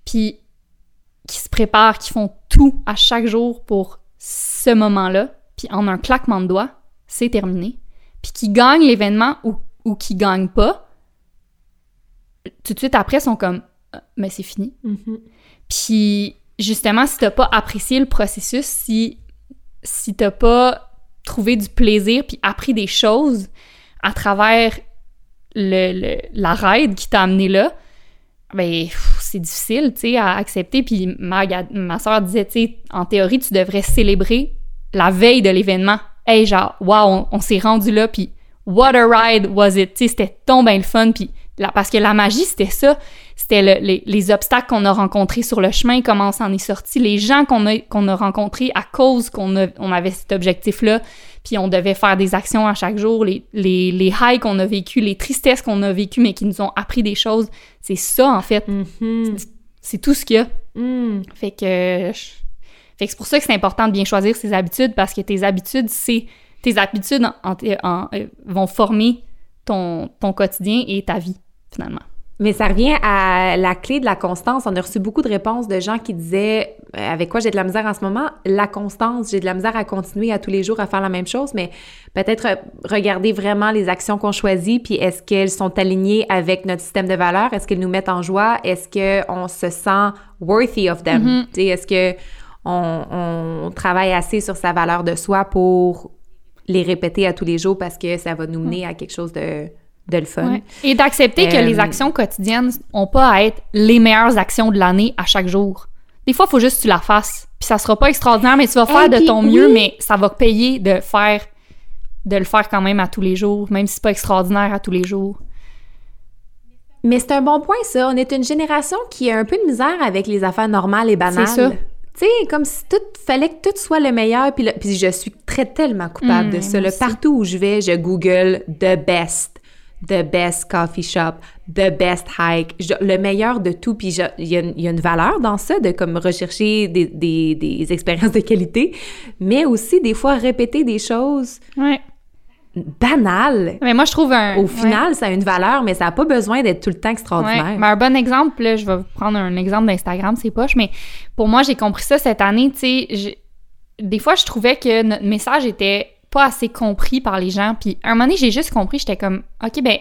Puis, qui se préparent, qui font tout à chaque jour pour ce moment-là. Puis, en un claquement de doigts, c'est terminé. Puis, qui gagnent l'événement ou, ou qui gagnent pas, tout de suite après, sont comme Ah, mais c'est fini. Mhm. Puis justement, si t'as pas apprécié le processus, si, si t'as pas trouvé du plaisir puis appris des choses à travers le, la ride qui t'a amené là, ben c'est difficile, tu sais, à accepter. Puis ma, ma soeur disait, tu sais, en théorie, tu devrais célébrer la veille de l'événement. Hey, genre, wow, on, on s'est rendu là, puis what a ride was it? Tu sais, c'était ton ben le fun, puis parce que la magie, c'était ça. C'était le- les, les obstacles qu'on a rencontrés sur le chemin, comment on s'en est sorti, les gens qu'on a, qu'on a rencontrés à cause qu'on a- on avait cet objectif-là, puis on devait faire des actions à chaque jour, les, les, les highs qu'on a vécu, les tristesses qu'on a vécues, mais qui nous ont appris des choses. C'est ça, en fait. Mhm. C'est tout ce qu'il y a. Mhm. Fait que, je- fait que c'est pour ça que c'est important de bien choisir ses habitudes parce que tes habitudes, c'est tes habitudes en- en- euh, vont former ton, ton quotidien et ta vie finalement. Mais ça revient à la clé de la constance. On a reçu beaucoup de réponses de gens qui disaient euh, avec quoi j'ai de la misère en ce moment, la constance, j'ai de la misère à continuer à tous les jours à faire la même chose, mais peut-être euh, regarder vraiment les actions qu'on choisit, puis est-ce qu'elles sont alignées avec notre système de valeurs, est-ce qu'elles nous mettent en joie, est-ce qu'on se sent worthy of them, sais, est-ce que on, on travaille assez sur sa valeur de soi pour les répéter à tous les jours parce que ça va nous mener à quelque chose de, de le fun. Ouais. Et d'accepter que Euh, les actions quotidiennes n'ont pas à être les meilleures actions de l'année à chaque jour. Des fois, il faut juste que tu la fasses. Puis ça sera pas extraordinaire, mais tu vas faire de puis ton oui. mieux, mais ça va payer de faire de le faire quand même à tous les jours, même si c'est pas extraordinaire à tous les jours. Mais c'est un bon point, ça. On est une génération qui a un peu de misère avec les affaires normales et banales. C'est ça. Tu sais, comme si tout fallait que tout soit le meilleur. Puis, je suis très tellement coupable Mm, de ça. là. Partout où je vais, je Google the best. The best coffee shop, the best hike, je- le meilleur de tout. Puis il y, a une- il y a une valeur dans ça de comme rechercher des, des- des expériences de qualité, mais aussi des fois répéter des choses Ouais. banales. Mais moi, je trouve un. Au ouais. final, ça a une valeur, mais ça n'a pas besoin d'être tout le temps Ouais. extraordinaire. Mais un bon exemple, là, je vais vous prendre un exemple d'Instagram, c'est poche, mais pour moi, j'ai compris ça cette année, tu sais, des fois, je trouvais que notre message était pas assez compris par les gens, puis à un moment donné, j'ai juste compris, j'étais comme, OK, ben,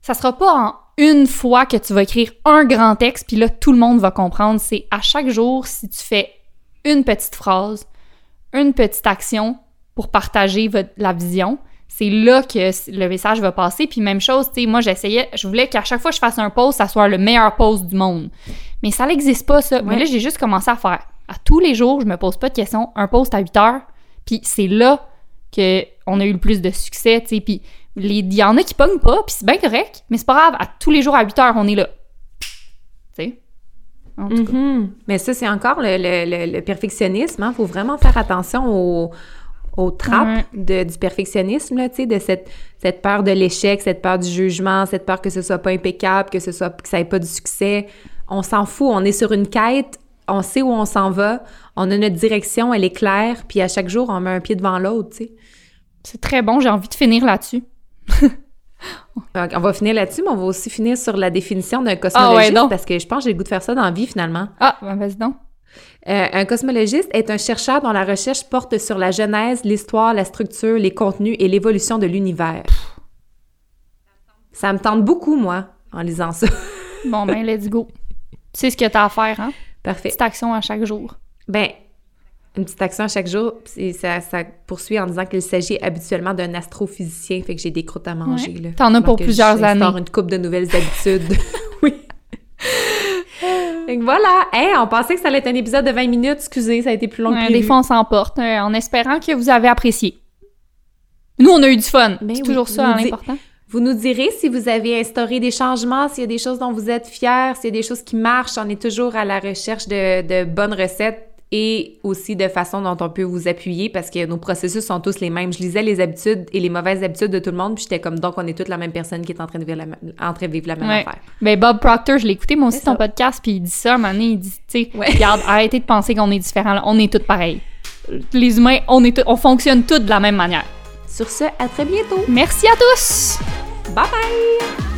ça sera pas en une fois que tu vas écrire un grand texte, puis là, tout le monde va comprendre, c'est à chaque jour, si tu fais une petite phrase, une petite action pour partager votre- la vision, c'est là que le message va passer. Puis même chose, tu sais, moi j'essayais, je voulais qu'à chaque fois que je fasse un post, ça soit le meilleur post du monde. Mais ça n'existe pas ça. Mais là, j'ai juste commencé à faire. À tous les jours, je me pose pas de questions, un post à 8 heures. Puis c'est là que on a eu le plus de succès, tu sais. Puis il y en a qui pognent pas, puis c'est bien correct, mais c'est pas grave. À tous les jours à 8 heures, on est là. Tu sais? En tout cas. Mhm. Mais ça, c'est encore le, le- le- le perfectionnisme. Il faut vraiment faire attention aux, aux trappes de- du perfectionnisme, là, tu sais, de cette, cette peur de l'échec, cette peur du jugement, cette peur que ce soit pas impeccable, que ce soit que ça ait pas de succès. On s'en fout. On est sur une quête. On sait où on s'en va. On a notre direction, elle est claire. Puis à chaque jour, on met un pied devant l'autre, tu sais. C'est très bon, j'ai envie de finir là-dessus. On va finir là-dessus, mais on va aussi finir sur la définition d'un cosmologiste Ah ouais, parce que je pense que j'ai le goût de faire ça dans la vie finalement. Ah, ben vas-y donc. Euh, un cosmologiste est un chercheur dont la recherche porte sur la genèse, l'histoire, la structure, les contenus et l'évolution de l'univers. Ça me tente beaucoup, moi, en lisant ça. Bon, ben, let's go. Sais ce que t'as à faire, hein? Parfait. Petite action à chaque jour. Ben, une petite action à chaque jour, puis ça, ça poursuit en disant qu'il s'agit habituellement d'un astrophysicien, fait que j'ai des croûtes à manger. Ouais. T'en as pour que plusieurs années. une coupe de nouvelles habitudes. oui. Que voilà. Hey, on pensait que ça allait être un épisode de 20 minutes. Excusez, ça a été plus long que Ouais, prévu. des fois, on s'emporte euh, en espérant que vous avez apprécié. Nous, on a eu du fun. Ben c'est oui, toujours ça, hein, l'important. Vous nous direz si vous avez instauré des changements, s'il y a des choses dont vous êtes fiers, s'il y a des choses qui marchent. On est toujours à la recherche de, de bonnes recettes et aussi de façon dont on peut vous appuyer parce que nos processus sont tous les mêmes. Je lisais les habitudes et les mauvaises habitudes de tout le monde, puis j'étais comme donc on est toutes la même personne qui est en train de vivre la, même- en train de vivre la même Ouais. affaire. Ben, Bob Proctor, je l'ai écouté, moi aussi, ton ça. podcast, puis il dit ça, à un moment donné, il dit, tu sais, Ouais. regarde, arrêtez de penser qu'on est différents, on est tous pareils. Les humains, on, est on fonctionne tous de la même manière. Sur ce, à très bientôt. Merci à tous! Bye bye!